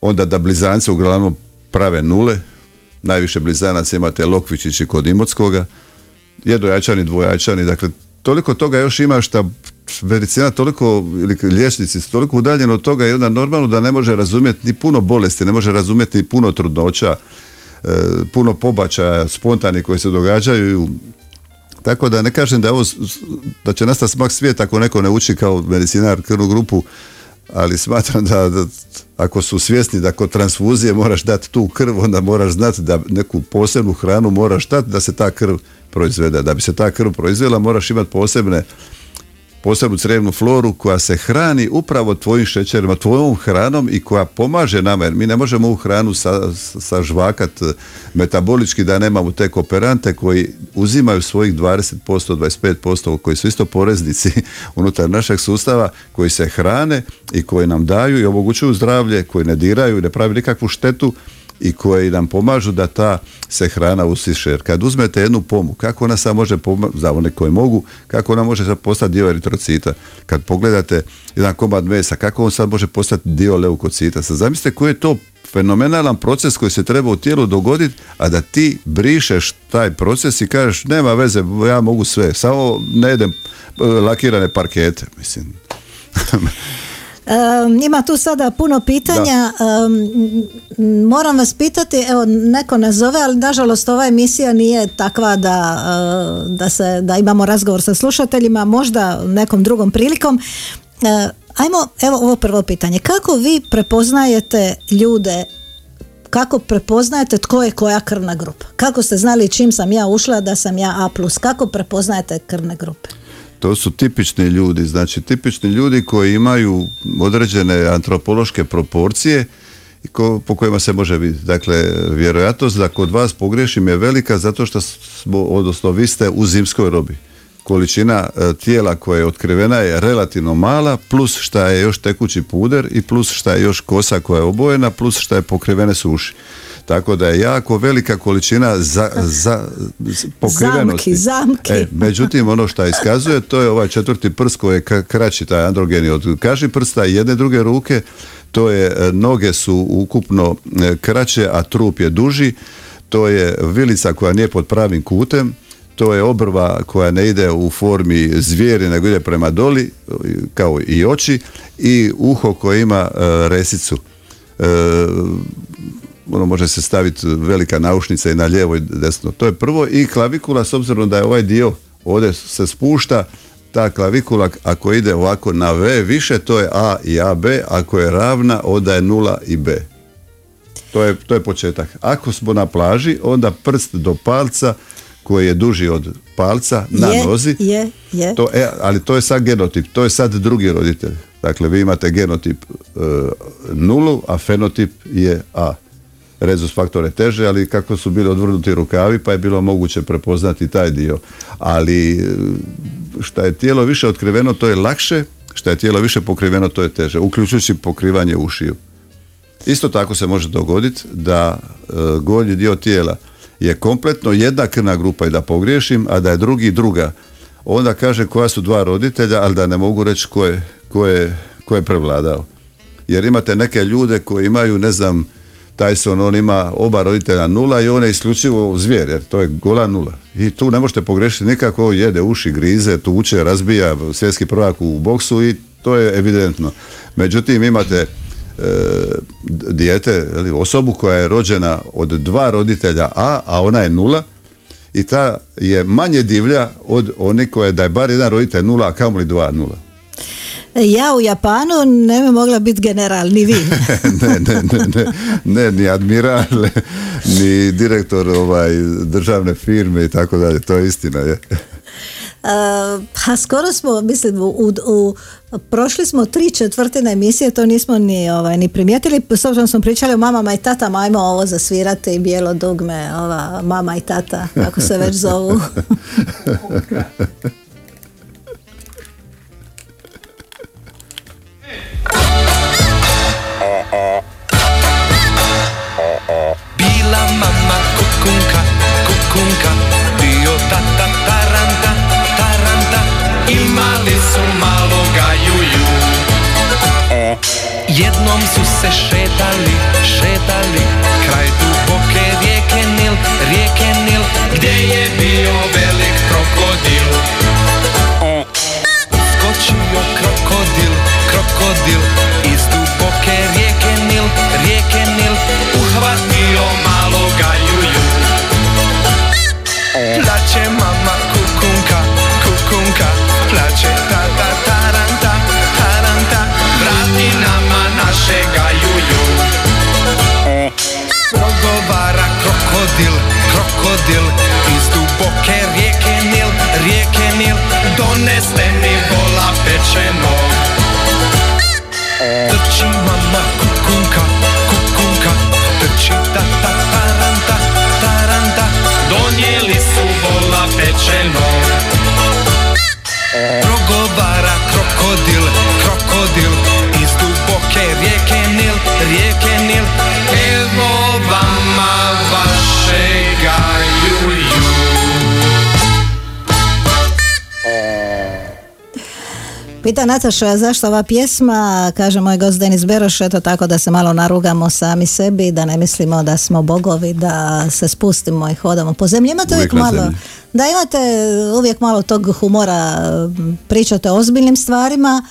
onda da blizance uglavnom prave nule, najviše blizanaca imate Lokvičići kod Imotskoga, jednojačani, dvojačani, dakle toliko toga još ima što medicina toliko, ili liječnici su toliko udaljeni od toga onda normalno da ne može razumjeti ni puno bolesti, ne može razumjeti ni puno trudnoća, e, puno pobačaja spontani koji se događaju. Tako da ne kažem da ovo da će nastati smak svijeta ako neko ne uči kao medicinar krvnu grupu ali smatram da, da, ako su svjesni da kod transfuzije moraš dati tu krv, onda moraš znati da neku posebnu hranu moraš dati da se ta krv proizvede. Da bi se ta krv proizvela moraš imati posebne posebnu crevnu floru koja se hrani upravo tvojim šećerima, tvojom hranom i koja pomaže nama, jer mi ne možemo ovu hranu sa, sažvakat e, metabolički da nemamo te kooperante koji uzimaju svojih 20%, 25%, koji su isto poreznici unutar našeg sustava, koji se hrane i koji nam daju i omogućuju zdravlje, koji ne diraju i ne pravi nikakvu štetu i koji nam pomažu da ta se hrana usiše. Jer kad uzmete jednu pomu, kako ona sad može pomagati, za one koje mogu, kako ona može sad postati dio eritrocita. Kad pogledate jedan komad mesa, kako on sad može postati dio leukocita. Sad zamislite koji je to fenomenalan proces koji se treba u tijelu dogoditi, a da ti brišeš taj proces i kažeš nema veze, ja mogu sve, samo ne jedem e, lakirane parkete, mislim. ima tu sada puno pitanja. moram vas pitati, evo neko nazove, ali nažalost ova emisija nije takva da, e, da, se, da imamo razgovor sa slušateljima, možda nekom drugom prilikom. E, ajmo, evo ovo prvo pitanje. Kako vi prepoznajete ljude kako prepoznajete tko je koja krvna grupa? Kako ste znali čim sam ja ušla da sam ja A+, kako prepoznajete krvne grupe? To su tipični ljudi, znači tipični ljudi koji imaju određene antropološke proporcije ko, po kojima se može vidjeti. Dakle, vjerojatnost da kod vas pogriješim je velika zato što smo, odnosno vi ste u zimskoj robi. Količina e, tijela koja je otkrivena je relativno mala, plus šta je još tekući puder i plus šta je još kosa koja je obojena, plus šta je pokrivene suši. Tako da je jako velika količina za, za pokrivenosti. Zamki, zamki. E, međutim, ono što iskazuje, to je ovaj četvrti prst koji je kraći taj androgeni od kaži prsta i jedne druge ruke, to je e, noge su ukupno e, kraće, a trup je duži, to je vilica koja nije pod pravim kutem, to je obrva koja ne ide u formi zvijeri nego ide prema doli kao i oči i uho koje ima e, resicu E, ono može se staviti velika naušnica i na lijevo i desno. To je prvo i klavikula s obzirom da je ovaj dio ovdje se spušta ta klavikula ako ide ovako na V više to je A i AB, ako je ravna onda je nula i B. To je, to je početak. Ako smo na plaži onda prst do palca koji je duži od palca na je, nozi Je, je. to, e, ali to je sad genotip, to je sad drugi roditelj. Dakle, vi imate genotip e, nulu, a fenotip je A. Rezus faktor je teže, ali kako su bili odvrnuti rukavi, pa je bilo moguće prepoznati taj dio. Ali e, šta je tijelo više otkriveno, to je lakše, šta je tijelo više pokriveno, to je teže, uključujući pokrivanje ušiju. Isto tako se može dogoditi da e, gornji dio tijela je kompletno jedna krvna grupa i da pogriješim, a da je drugi druga. Onda kaže koja su dva roditelja, ali da ne mogu reći ko je, ko ko je prevladao. Jer imate neke ljude koji imaju, ne znam, Tyson, on ima oba roditelja nula i on je isključivo zvijer, jer to je gola nula. I tu ne možete pogrešiti nikako, jede uši, grize, tuče, razbija svjetski prvak u boksu i to je evidentno. Međutim, imate e, dijete, osobu koja je rođena od dva roditelja A, a ona je nula, i ta je manje divlja od one koje da je bar jedan roditelj nula, a kamoli dva nula. Ja u Japanu ne bi mogla biti general, ni vi. ne, ne, ne, ne, ne, ni admiral, ni direktor ovaj, državne firme i tako dalje, to je istina. Je. Uh, pa skoro smo, mislim, u, u, prošli smo tri četvrtine emisije, to nismo ni, ovaj, ni primijetili, s obzirom smo pričali o mamama i tata, ajmo ovo zasvirati i bijelo dugme, ova mama i tata, kako se već zovu. Bila mama kukunka, kukunka Bio tata taranta, taranta. Imali su maloga juju. Jednom su se šetali, šetali Kraj duboke rijeke Nil, rijeke Nil Gdje je bio velik krokodil. Skočio krokodil, krokodil, krokodil Iz duboke rijeke Nil, rijeke Nil Doneste mi vola pečenog Trči mama kukunka, kukunka Trči tata taranta, taranta Donijeli su vola pečenog Progovara krokodil, krokodil Iz duboke rijeke Nil, rijeke Pita Nataša zašto ova pjesma, kaže moj gost Denis Beroš, eto tako da se malo narugamo sami sebi, da ne mislimo da smo bogovi, da se spustimo i hodamo po zemlji. Imate uvijek, Uvijek malo, zemlji. da imate uvijek malo tog humora, pričate o ozbiljnim stvarima,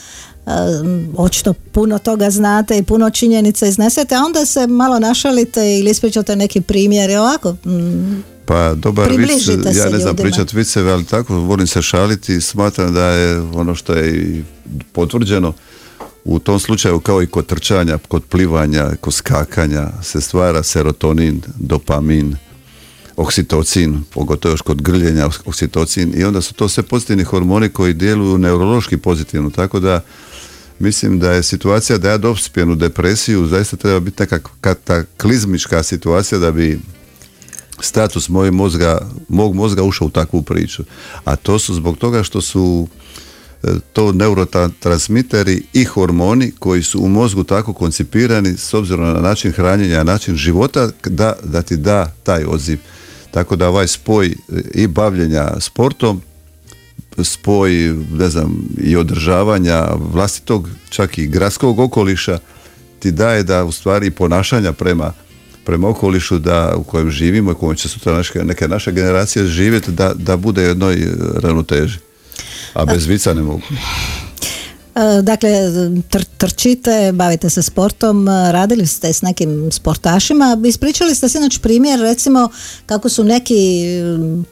očito puno toga znate i puno činjenica iznesete, a onda se malo našalite ili ispričate neki primjer i ovako, mm, Pa dobar vic, ja ne znam ljudima. pričat viceve, ali tako volim se šaliti, smatram da je ono što je i potvrđeno u tom slučaju kao i kod trčanja, kod plivanja, kod skakanja se stvara serotonin, dopamin, oksitocin, pogotovo još kod grljenja oksitocin i onda su to sve pozitivni hormoni koji djeluju neurološki pozitivno, tako da mislim da je situacija da ja dospijem u depresiju, zaista treba biti neka kataklizmička situacija da bi status mojeg mozga, mog mozga ušao u takvu priču. A to su zbog toga što su e, to neurotransmiteri i hormoni koji su u mozgu tako koncipirani s obzirom na način hranjenja, način života da, da ti da taj odziv. Tako da ovaj spoj e, i bavljenja sportom, spoj ne znam, i održavanja vlastitog, čak i gradskog okoliša ti daje da u stvari ponašanja prema prema okolišu da, u kojem živimo i u kojem će sutra neke naše generacije živjeti da, da bude jednoj ravnoteži. A bez vica ne mogu. E, dakle, trčite, bavite se sportom, e, radili ste s nekim sportašima. Ispričali ste sinoć primjer, recimo, kako su neki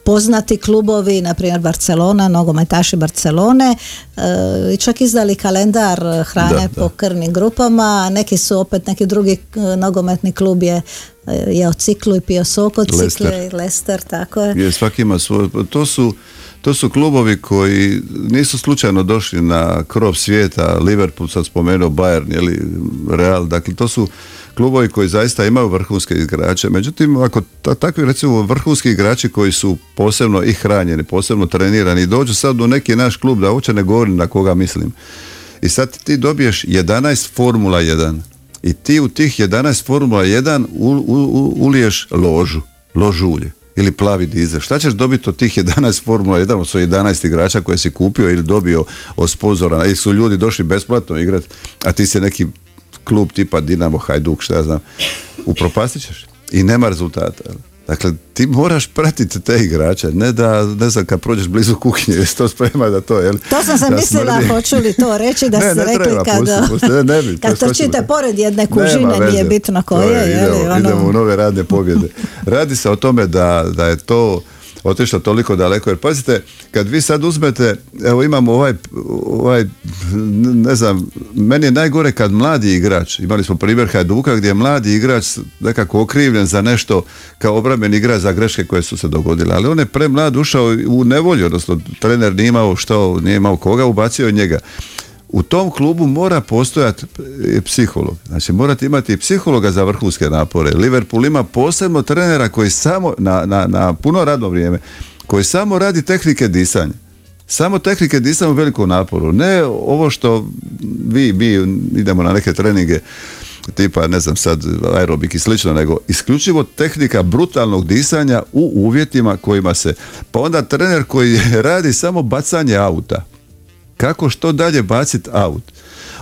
poznati klubovi, na primjer Barcelona, nogometaši Barcelone, e, i čak izdali kalendar hrane po krvnim grupama, neki su opet, neki drugi nogometni klub je jeo ciklu i pio sok od cikle, Lester, tako je. Je, svaki ima svoj, to su to su klubovi koji nisu slučajno došli na krov svijeta, Liverpool sad spomenuo Bayern ili Real, dakle to su klubovi koji zaista imaju vrhunske igrače. Međutim, ako takvi recimo vrhunski igrači koji su posebno i hranjeni, posebno trenirani, dođu sad u neki naš klub, da uopće ne govorim na koga mislim. I sad ti dobiješ 11 Formula 1 i ti u tih 11 Formula 1 uliješ ložu, ložulje ili plavi dizel. Šta ćeš dobiti od tih 11 Formula 1 od svojih 11 igrača koje si kupio ili dobio od sponzora ili su ljudi došli besplatno igrati, a ti si neki klub tipa Dinamo, Hajduk, šta ja znam, upropastit ćeš i nema rezultata. Dakle, ti moraš pratiti te igrače, ne da, ne znam, kad prođeš blizu kuhinje, jesi to sprema da to, jel? To sam se mislila, hoću li to reći, da ste rekli treba, kad, pusti, ne, ne bi, kad trčite pored jedne kužine, nije bitno koje, je, idemo, ono... idemo u nove radne pobjede. Radi se o tome da, da je to otišla toliko daleko. Jer pazite, kad vi sad uzmete, evo imamo ovaj, ovaj, ne znam, meni je najgore kad mladi igrač, imali smo primjer Hajduka gdje je mladi igrač nekako okrivljen za nešto kao obrambeni igrač za greške koje su se dogodile. Ali on je premlad ušao u nevolju, odnosno trener nije imao što, nije imao koga, ubacio njega u tom klubu mora postojati psiholog. Znači morate imati psihologa za vrhunske napore. Liverpool ima posebno trenera koji samo na, na, na puno radno vrijeme koji samo radi tehnike disanja. Samo tehnike disanja u velikom naporu. Ne ovo što vi, vi idemo na neke treninge tipa, ne znam sad, aerobik i slično, nego isključivo tehnika brutalnog disanja u uvjetima kojima se, pa onda trener koji radi samo bacanje auta, kako što dalje baciti aut?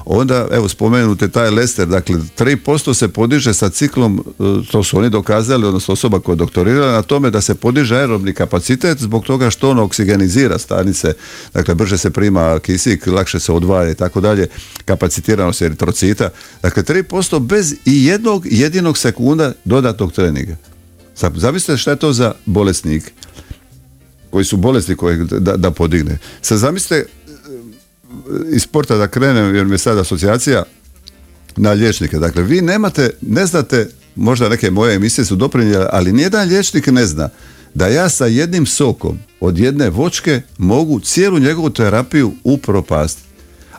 Onda, evo, spomenute taj Lester, dakle, 3% se podiže sa ciklom, e, to su oni dokazali, odnosno osoba koja je doktorirala na tome da se podiže aerobni kapacitet zbog toga što on oksigenizira stanice, dakle, brže se prima kisik, lakše se odvaja i tako dalje, kapacitiranost eritrocita. Dakle, 3% bez i jednog jedinog sekunda dodatnog treninga. Zamislite šta je to za bolesnik koji su bolesti koje da, da podigne. Sad zamislite iz sporta da krenem, jer mi je sad asocijacija na liječnike. Dakle, vi nemate, ne znate, možda neke moje emisije su doprinjele, ali nijedan liječnik ne zna da ja sa jednim sokom od jedne vočke mogu cijelu njegovu terapiju upropastiti.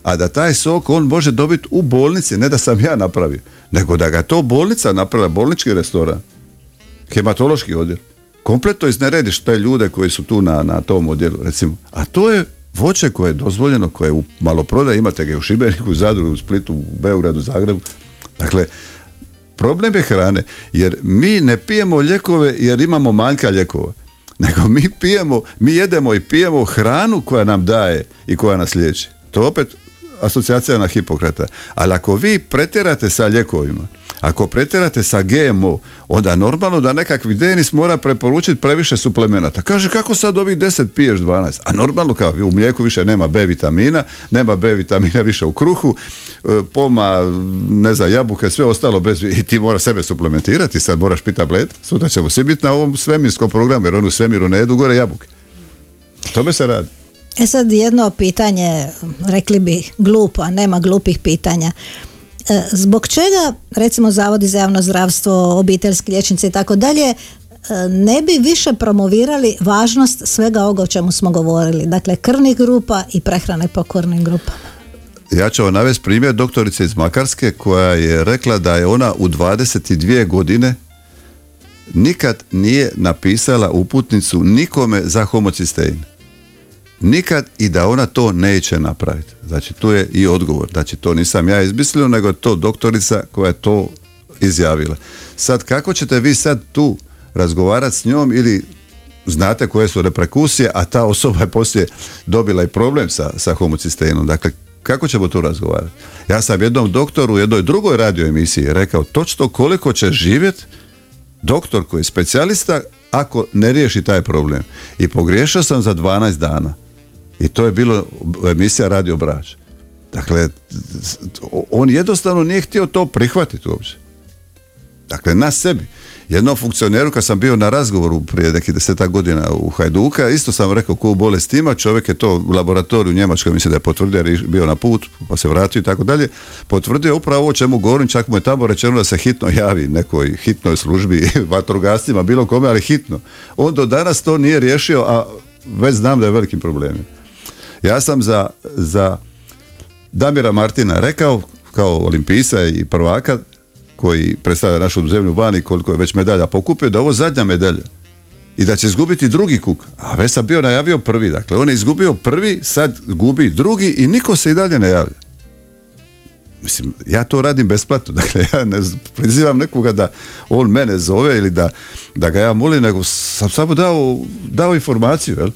A da taj sok on može dobiti u bolnici, ne da sam ja napravio, nego da ga to bolnica napravila, bolnički restoran, hematološki odjel. Kompletno iznerediš te ljude koji su tu na, na tom odjelu, recimo. A to je voće koje je dozvoljeno, koje je u maloprodaji, imate ga u Šibeniku, u Zadru, u Splitu, u Beogradu, u Zagrebu. Dakle, problem je hrane, jer mi ne pijemo ljekove jer imamo manjka ljekova. Nego mi pijemo, mi jedemo i pijemo hranu koja nam daje i koja nas liječi. To opet asocijacija na Hipokrata. Ali ako vi pretjerate sa ljekovima, ako pretjerate sa GMO, onda normalno da nekakvi Denis mora preporučiti previše suplemenata. Kaže, kako sad ovih 10 piješ 12? A normalno kao u mlijeku više nema B vitamina, nema B vitamina više u kruhu, e, poma, ne znam, jabuke, sve ostalo bez... I ti mora sebe suplementirati, sad moraš piti tablet, sutra ćemo svi biti na ovom svemirskom programu, jer on u svemiru ne jedu gore jabuke. Tome se radi. E sad jedno pitanje, rekli bi glupo, a nema glupih pitanja. E, zbog čega recimo zavodi za javno zdravstvo, obiteljski liječnici i tako dalje e, ne bi više promovirali važnost svega ovoga o čemu smo govorili. Dakle, krvnih grupa i prehrane po krvnim grupama. Ja ću vam navesti primjer doktorice iz Makarske koja je rekla da je ona u 22 godine nikad nije napisala uputnicu nikome za homocistein. Nikad i da ona to neće napraviti. Znači tu je i odgovor. Znači to nisam ja izmislio, nego je to doktorica koja je to izjavila. Sad kako ćete vi sad tu razgovarati s njom ili znate koje su reperkusije, a ta osoba je poslije dobila i problem sa, sa homocisteinom. Dakle, kako ćemo tu razgovarati? Ja sam jednom doktoru u jednoj drugoj radio emisiji rekao točno koliko će živjeti doktor koji je specijalista ako ne riješi taj problem. I pogriješio sam za 12 dana. I to je bilo emisija Radio Brač. Dakle, on jednostavno nije htio to prihvatiti uopće. Dakle, na sebi. Jednom funkcioneru kad sam bio na razgovoru prije nekih deseta godina u Hajduka, isto sam rekao koju bolest ima, čovjek je to u laboratoriju u Njemačkoj mislim da je potvrdio jer je bio na put, pa se vratio i tako dalje, potvrdio upravo o čemu govorim, čak mu je tamo rečeno da se hitno javi nekoj hitnoj službi, vatrogastima, bilo kome, ali hitno. On do danas to nije riješio, a već znam da je velikim problemom. Ja sam za, za Damira Martina rekao, kao olimpijca i prvaka, koji predstavlja našu zemlju vani, koliko je već medalja pokupio, da ovo zadnja medalja. I da će izgubiti drugi kuk. A već sam bio najavio prvi. Dakle, on je izgubio prvi, sad gubi drugi i niko se i dalje ne javlja. Mislim, ja to radim besplatno. Dakle, ja ne prizivam nekoga da on mene zove ili da, da ga ja molim, nego sam samo dao, dao informaciju, jel?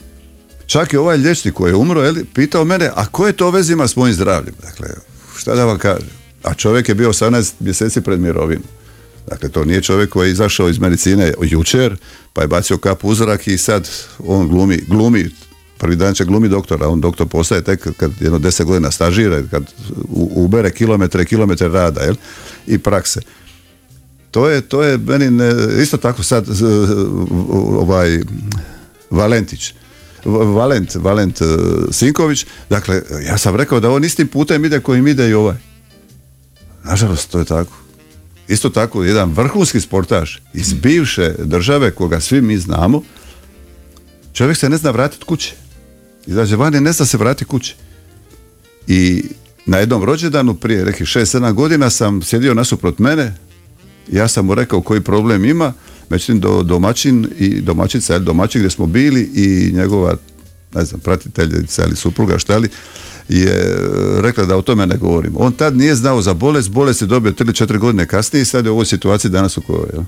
Čak i ovaj liječnik koji je umro, jel, pitao mene, a koje to veze ima s mojim zdravljem? Dakle, šta da vam kažem? A čovjek je bio 18 mjeseci pred mirovinu. Dakle, to nije čovjek koji je izašao iz medicine jučer, pa je bacio kap uzorak i sad on glumi, glumi prvi dan će glumi doktora, on doktor postaje tek kad jedno deset godina stažira, kad ubere kilometre, kilometre rada jel? i prakse. To je, to je meni isto tako sad ovaj Valentić Valent, Valent uh, Sinković, dakle, ja sam rekao da on istim putem ide kojim ide i ovaj. Nažalost, to je tako. Isto tako, jedan vrhunski sportaš iz bivše države, koga svi mi znamo, čovjek se ne zna vratiti kući. Izađe van i ne zna se vratiti kući. I na jednom rođendanu prije nekih 6-7 godina sam sjedio nasuprot mene, ja sam mu rekao koji problem ima, međutim do, domaćin i domaćica, domaćin gdje smo bili i njegova, ne znam, pratiteljica ili supruga šta li, je rekla da o tome ne govorim. On tad nije znao za bolest, bolest je dobio 3-4 godine kasnije i sad je u ovoj situaciji danas u kojoj.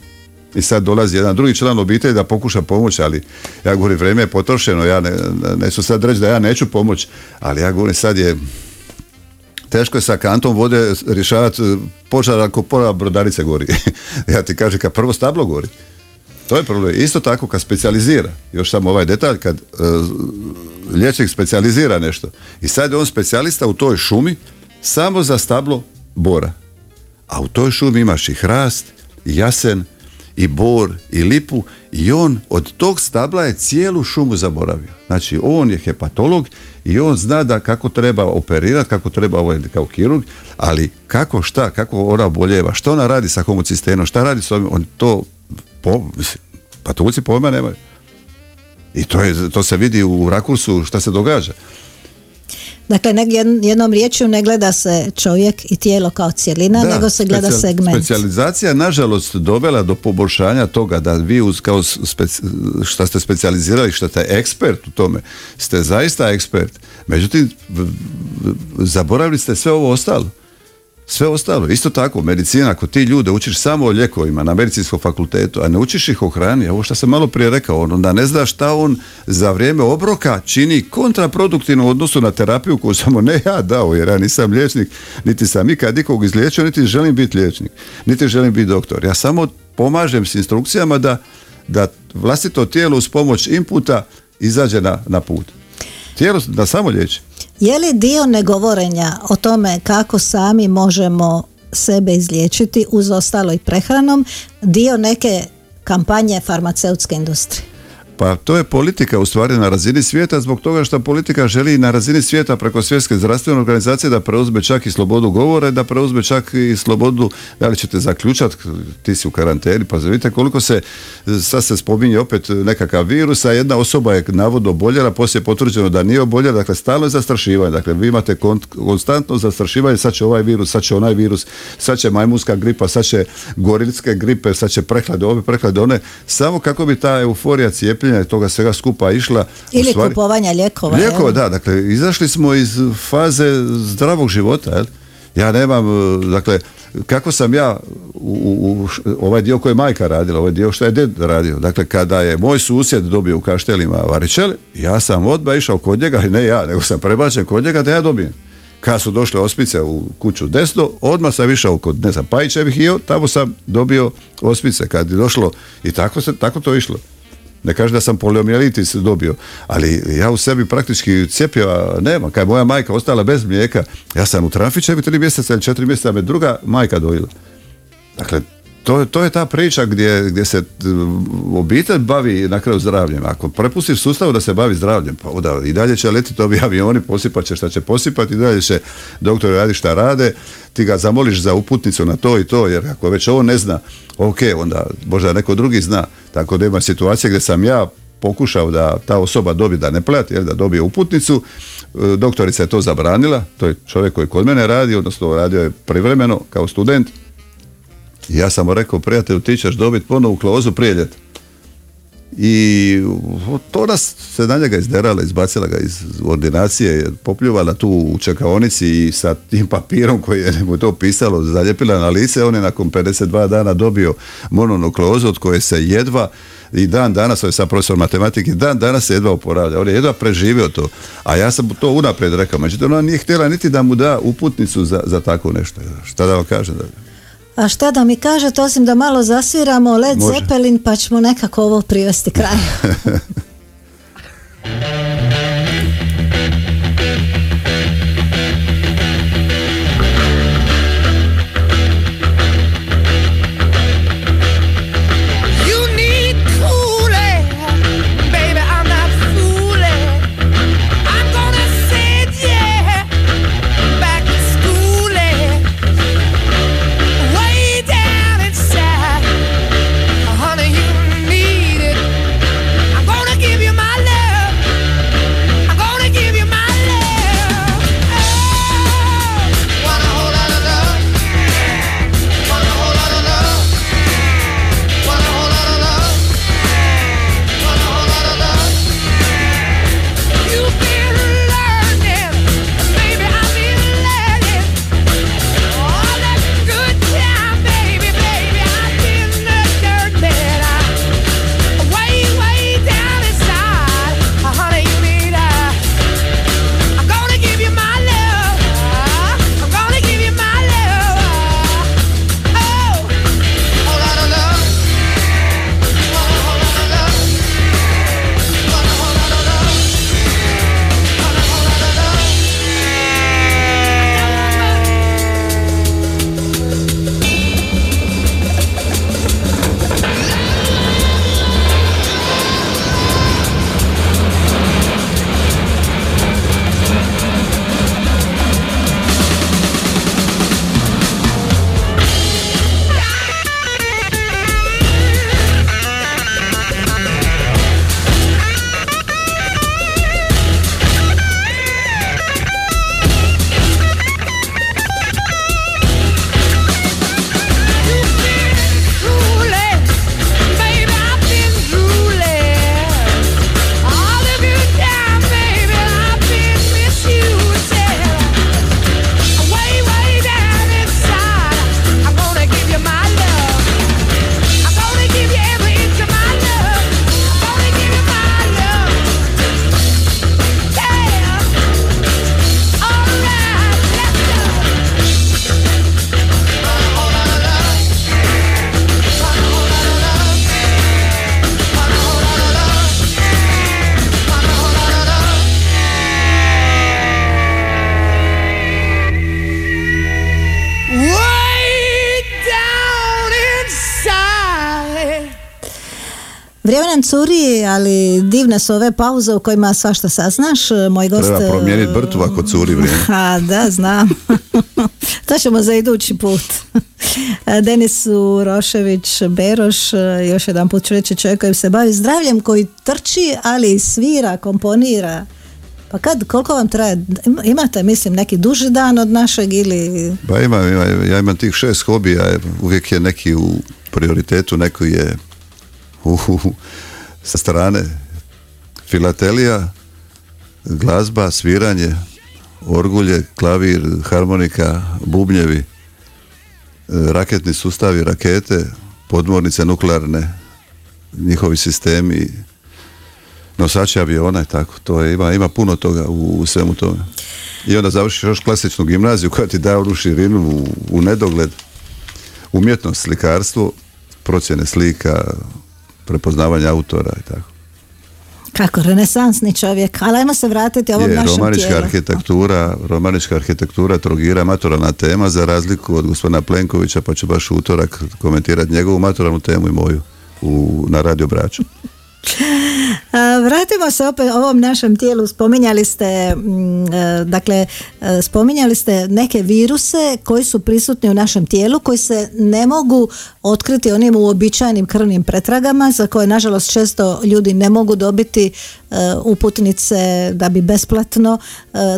I sad dolazi jedan drugi član obitelji da pokuša pomoći, ali ja govorim, vrijeme je potrošeno, ja ne, neću sad reći da ja neću pomoći, ali ja govorim sad je teško je sa kantom vode rješavati požar ako pola brodarice gori. ja ti kažem, kad prvo stablo gori. To je problem. Isto tako kad specijalizira, još samo ovaj detalj, kad uh, liječnik specijalizira nešto i sad je on specijalista u toj šumi samo za stablo bora. A u toj šumi imaš i hrast, i jasen, i bor, i lipu i on od tog stabla je cijelu šumu zaboravio. Znači on je hepatolog i on zna da kako treba operirati, kako treba ovaj kao kirurg, ali kako šta, kako ona boljeva, što ona radi sa homocistenom, šta radi s ovim, on to po, pa tuci pojma nemaju. I to, je, to se vidi u rakursu šta se događa. Dakle, ne, jednom riječju ne gleda se čovjek i tijelo kao cjelina, nego se gleda segment. Specijalizacija nažalost dovela do poboljšanja toga da vi uz, kao speci, šta ste specijalizirali, šta ste ekspert u tome, ste zaista ekspert. Međutim, zaboravili ste sve ovo ostalo sve ostalo. Isto tako, medicina, ako ti ljude učiš samo o ljekovima na medicinskom fakultetu, a ne učiš ih o hrani, ovo što sam malo prije rekao, on onda ne zna šta on za vrijeme obroka čini kontraproduktivno u odnosu na terapiju koju sam ne ja dao, jer ja nisam liječnik, niti sam ikad nikog izliječio, niti želim biti liječnik, niti želim biti doktor. Ja samo pomažem s instrukcijama da, da vlastito tijelo uz pomoć inputa izađe na, na put. Tijelo da samo liječi. Je li dio negovorenja o tome kako sami možemo sebe izliječiti uz ostalo i prehranom dio neke kampanje farmaceutske industrije? Pa to je politika u stvari na razini svijeta zbog toga što politika želi na razini svijeta preko svjetske zdravstvene organizacije da preuzme čak i slobodu govora da preuzme čak i slobodu da li ćete zaključati, ti si u karanteni, pa vidite koliko se, sad se spominje opet nekakav virus, a jedna osoba je navodno oboljela, poslije je potvrđeno da nije oboljela, dakle stalno je zastrašivanje, dakle vi imate konstantno zastrašivanje, sad će ovaj virus, sad će onaj virus, sad će majmunska gripa, sad će gorilske gripe, sad će prehlade ove, prehlade one, samo kako bi ta euforija cijepljenja i toga svega skupa išla. Ili kupovanja lijekova. Lijekova, da, dakle, izašli smo iz faze zdravog života, jel? Ja nemam, dakle, kako sam ja u, ovaj dio koji je majka radila, ovaj dio što je ded radio. Dakle, kada je moj susjed dobio u kaštelima varičel, ja sam odmah išao kod njega, ne ja, nego sam prebačen kod njega da ja dobijem. Kad su došle ospice u kuću desno, odmah sam išao kod, ne znam, Pajićevih i tamo sam dobio ospice. Kad je došlo, i tako, se, tako to išlo. Ne kaže da sam poliomijelitis dobio, ali ja u sebi praktički cijepio nema. Kad je moja majka ostala bez mlijeka, ja sam u Trafićevi tri mjeseca ili četiri mjeseca me druga majka dojila. Dakle, to, to je ta priča gdje, gdje se obitelj bavi na kraju zdravljem. Ako prepustiš sustavu da se bavi zdravljem, pa onda i dalje će letiti ovi avioni, posipat će šta će posipati, i dalje će doktori radi šta rade, ti ga zamoliš za uputnicu na to i to, jer ako već ovo ne zna, ok, onda možda neko drugi zna. Tako da ima situacija gdje sam ja pokušao da ta osoba dobije da ne plati, jer da dobije uputnicu, e, doktorica je to zabranila, to je čovjek koji kod mene radi, odnosno radio je privremeno kao student, ja sam mu rekao, prijatelju, ti ćeš dobiti ponovu klozu prije ljeta. I to nas se na njega izderala, izbacila ga iz ordinacije, popljuvala tu u čekaonici i sa tim papirom koji je mu to pisalo, zaljepila na lice, on je nakon 52 dana dobio mononukleozu od koje se jedva i dan danas, on je profesor matematike, dan danas se jedva oporavlja, on je jedva preživio to. A ja sam to unaprijed rekao, međutim ona nije htjela niti da mu da uputnicu za, za tako nešto. Šta da vam kažem? Da... A šta da mi kažete, osim da malo zasviramo Led Zeppelin, pa ćemo nekako ovo privesti kraju. divne su ove pauze u kojima svašta saznaš. Moj gost... Treba promijeniti brtu ako curi vrijeme. A, da, znam. to ćemo za idući put. Denis Urošević Beroš, još jedan put ću reći čovjek koji se bavi zdravljem, koji trči, ali i svira, komponira. Pa kad, koliko vam traje? Imate, mislim, neki duži dan od našeg ili... Pa imam, ima, ja imam tih šest hobija, uvijek je neki u prioritetu, neko je u, sa strane filatelija, glazba, sviranje, orgulje, klavir, harmonika, bubnjevi, e, raketni sustavi, rakete, podmornice nuklearne, njihovi sistemi, nosači aviona i tako. To je, ima, ima puno toga u, svemu tome. I onda završiš još klasičnu gimnaziju koja ti daje onu širinu u, u nedogled, umjetnost, slikarstvo, procjene slika, prepoznavanje autora i tako. Kako renesansni čovjek, ali ajmo se vratiti ovom je, našem romanička arhitektura, romanička arhitektura Trogira maturalna tema za razliku od gospodina Plenkovića, pa ću baš utorak komentirati njegovu maturalnu temu i moju u, na Radio Braću. Vratimo se opet ovom našem tijelu. Spominjali ste, mm, e, dakle, e, spominjali ste neke viruse koji su prisutni u našem tijelu, koji se ne mogu otkriti onim uobičajenim krvnim pretragama, za koje nažalost često ljudi ne mogu dobiti e, uputnice da bi besplatno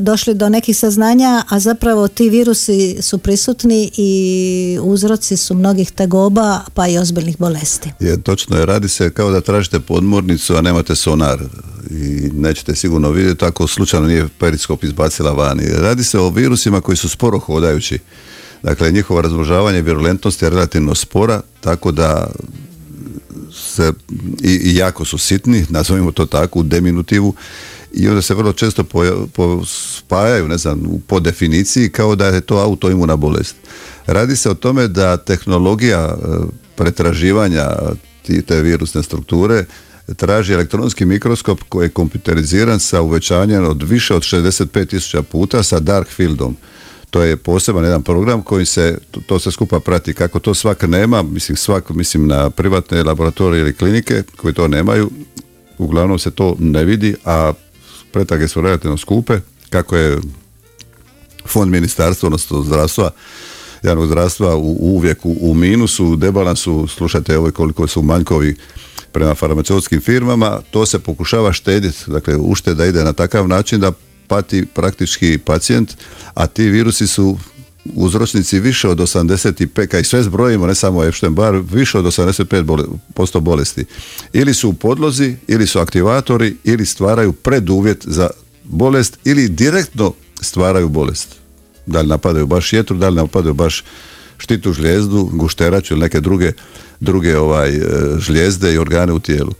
došli do nekih saznanja, a zapravo ti virusi su prisutni i uzroci su mnogih tegoba pa i ozbiljnih bolesti. Je, točno je, radi se kao da tražite podmornicu, a nemate sonar i nećete sigurno vidjeti, tako slučajno nije periskop izbacila vani. Radi se o virusima koji su sporo hodajući. Dakle, njihovo razmnožavanje i virulentnost je relativno spora, tako da se, i, jako su sitni, nazovimo to tako, u deminutivu, i onda se vrlo često po, spajaju, ne znam, po definiciji kao da je to autoimuna bolest. Radi se o tome da tehnologija e, pretraživanja te virusne strukture traži elektronski mikroskop koji je kompjuteriziran sa uvećanjem od više od 65.000 puta sa dark fieldom. To je poseban jedan program koji se to se skupa prati. Kako to svak nema, mislim svak mislim na privatne laboratorije ili klinike koji to nemaju, uglavnom se to ne vidi, a pretage su relativno skupe. Kako je fond ministarstva, odnosno zdravstva, javnog zdravstva u, uvijek u, u minusu, debalansu, slušajte ovo koliko su manjkovi prema farmaceutskim firmama, to se pokušava štediti, dakle ušteda ide na takav način da pati praktički pacijent, a ti virusi su uzročnici više od 85, kaj sve zbrojimo, ne samo Epstein-Barr, više od 85% bolesti. Ili su u podlozi, ili su aktivatori, ili stvaraju preduvjet za bolest, ili direktno stvaraju bolest. Da li napadaju baš jetru, da li napadaju baš štitu žlijezdu, gušteraču ili neke druge, druge ovaj, e, žlijezde i organe u tijelu.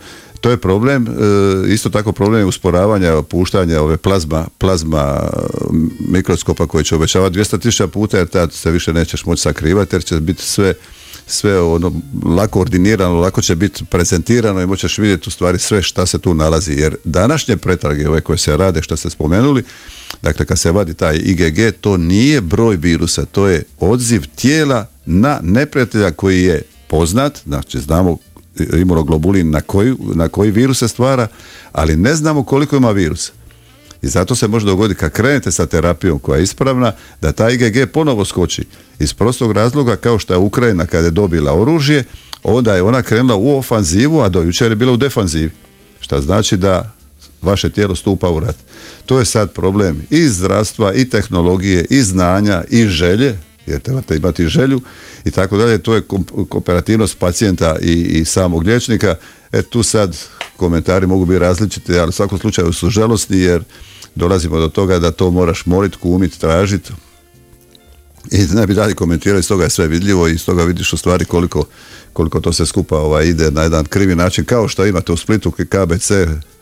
To je problem, e, isto tako problem je usporavanja puštanja ove plazma, plazma mikroskopa koji će obećavati 200.000 puta jer tad se više nećeš moći sakrivati jer će biti sve sve ono lako ordinirano, lako će biti prezentirano i moćeš vidjeti u stvari sve šta se tu nalazi. Jer današnje pretrage ove koje se rade, što ste spomenuli, dakle kad se vadi taj IgG, to nije broj virusa, to je odziv tijela na neprijatelja koji je poznat, znači znamo imunoglobulin na koji, na koji virus se stvara, ali ne znamo koliko ima virusa. I zato se može dogoditi kad krenete sa terapijom koja je ispravna, da ta IgG ponovo skoči. Iz prostog razloga kao što je Ukrajina kada je dobila oružje, onda je ona krenula u ofanzivu, a do jučer je bila u defanzivi. Što znači da vaše tijelo stupa u rat. To je sad problem i zdravstva, i tehnologije, i znanja, i želje, jer trebate imati želju i tako dalje. To je kooperativnost pacijenta i, i samog liječnika. E tu sad komentari mogu biti različiti, ali u svakom slučaju su žalosni jer dolazimo do toga da to moraš moliti, kumiti, tražiti. I ne bi dalje komentirali, iz toga je sve vidljivo i iz toga vidiš u stvari koliko, koliko to se skupa ovaj, ide na jedan krivi način, kao što imate u Splitu KBC,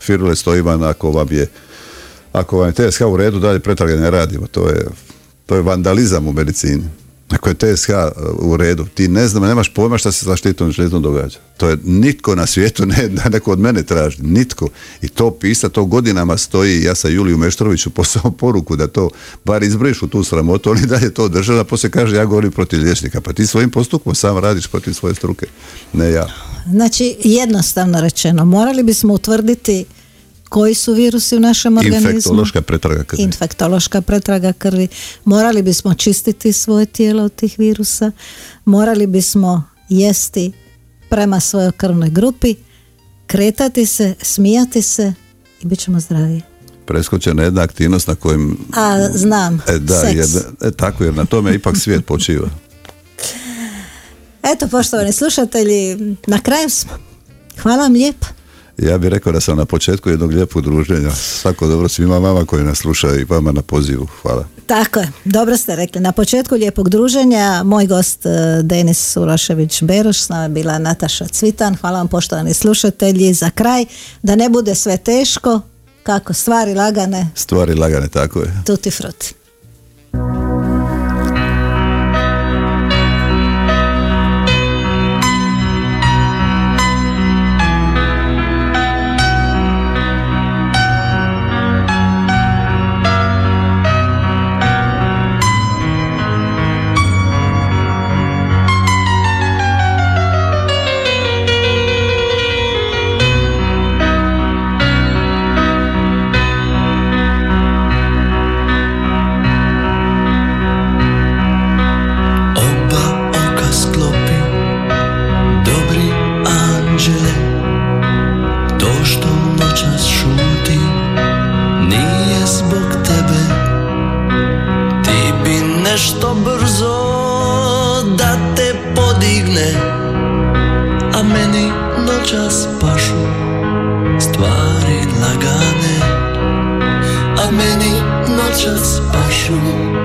Firule Stojivan, ako vam je ako vam je TSH u redu, dalje pretrage ne radimo. To je, to je vandalizam u medicini. Ako je TSH u redu, ti ne znam, nemaš pojma šta se sa štitom željezom događa. To je nitko na svijetu, ne da neko od mene traži, nitko. I to pisa, to godinama stoji, ja sa Juliju Meštroviću poslao poruku da to bar izbrišu tu sramotu, oni dalje to država, poslije kaže ja govorim protiv liječnika. Pa ti svojim postupkom sam radiš protiv svoje struke, ne ja. Znači, jednostavno rečeno, morali bismo utvrditi koji su virusi u našem organizmu. Infektološka pretraga krvi. Infektološka pretraga krvi. Morali bismo čistiti svoje tijelo od tih virusa. Morali bismo jesti prema svojoj krvnoj grupi, kretati se, smijati se i bit ćemo zdravi. Preskočena jedna aktivnost na kojem... A, znam, E, da, seks. jer, e, tako, jer na tome ipak svijet počiva. Eto, poštovani slušatelji, na kraju smo. Hvala vam lijepo. Ja bih rekao da sam na početku jednog lijepog druženja. Svako dobro svima vama koji nas slušaju i vama na pozivu. Hvala. Tako je, dobro ste rekli. Na početku lijepog druženja moj gost eh, Denis Urašević Beroš, s nama je bila Nataša Cvitan. Hvala vam poštovani slušatelji. Za kraj, da ne bude sve teško, kako stvari lagane, Stvari lagane, tako je. tuti fruti. начать о шум.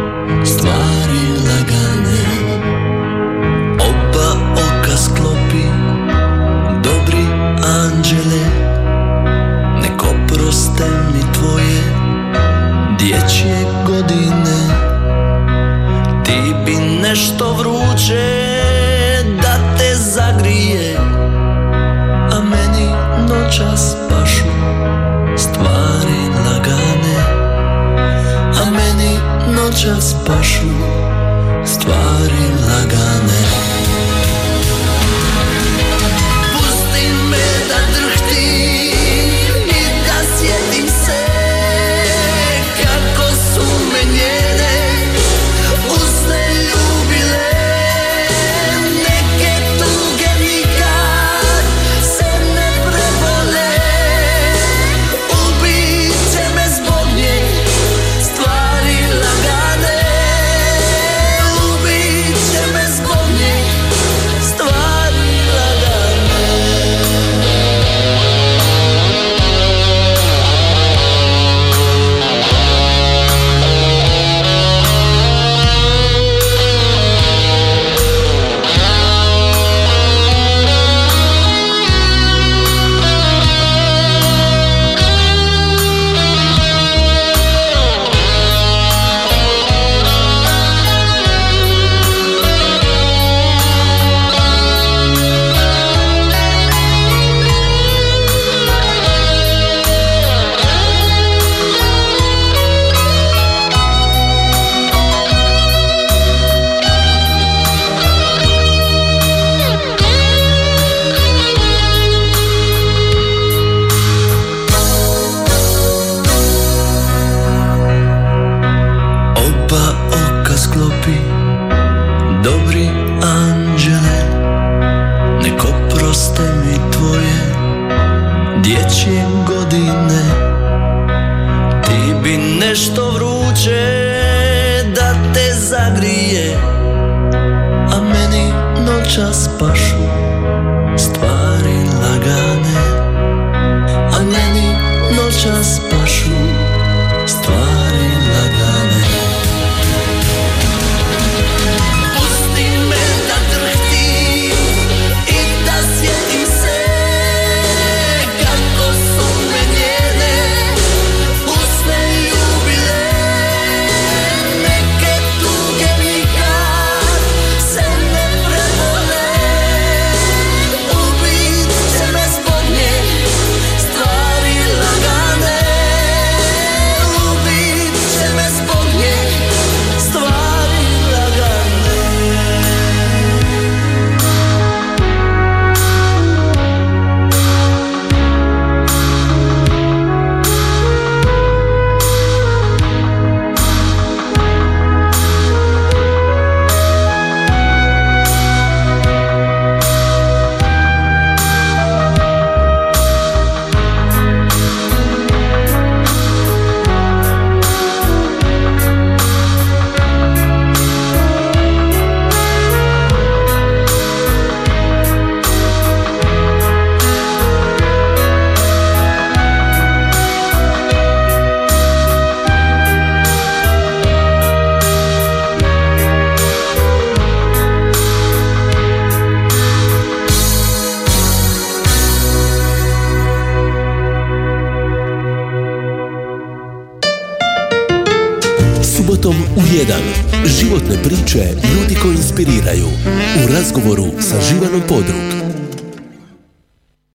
Dobri anđele Nek oproste mi tvoje Dječje godine. Ti bi nešto vruće Da te zagrije A meni noćas pašu Stvari lagane Priče ljudi koji inspiriraju. U razgovoru sa Podrug.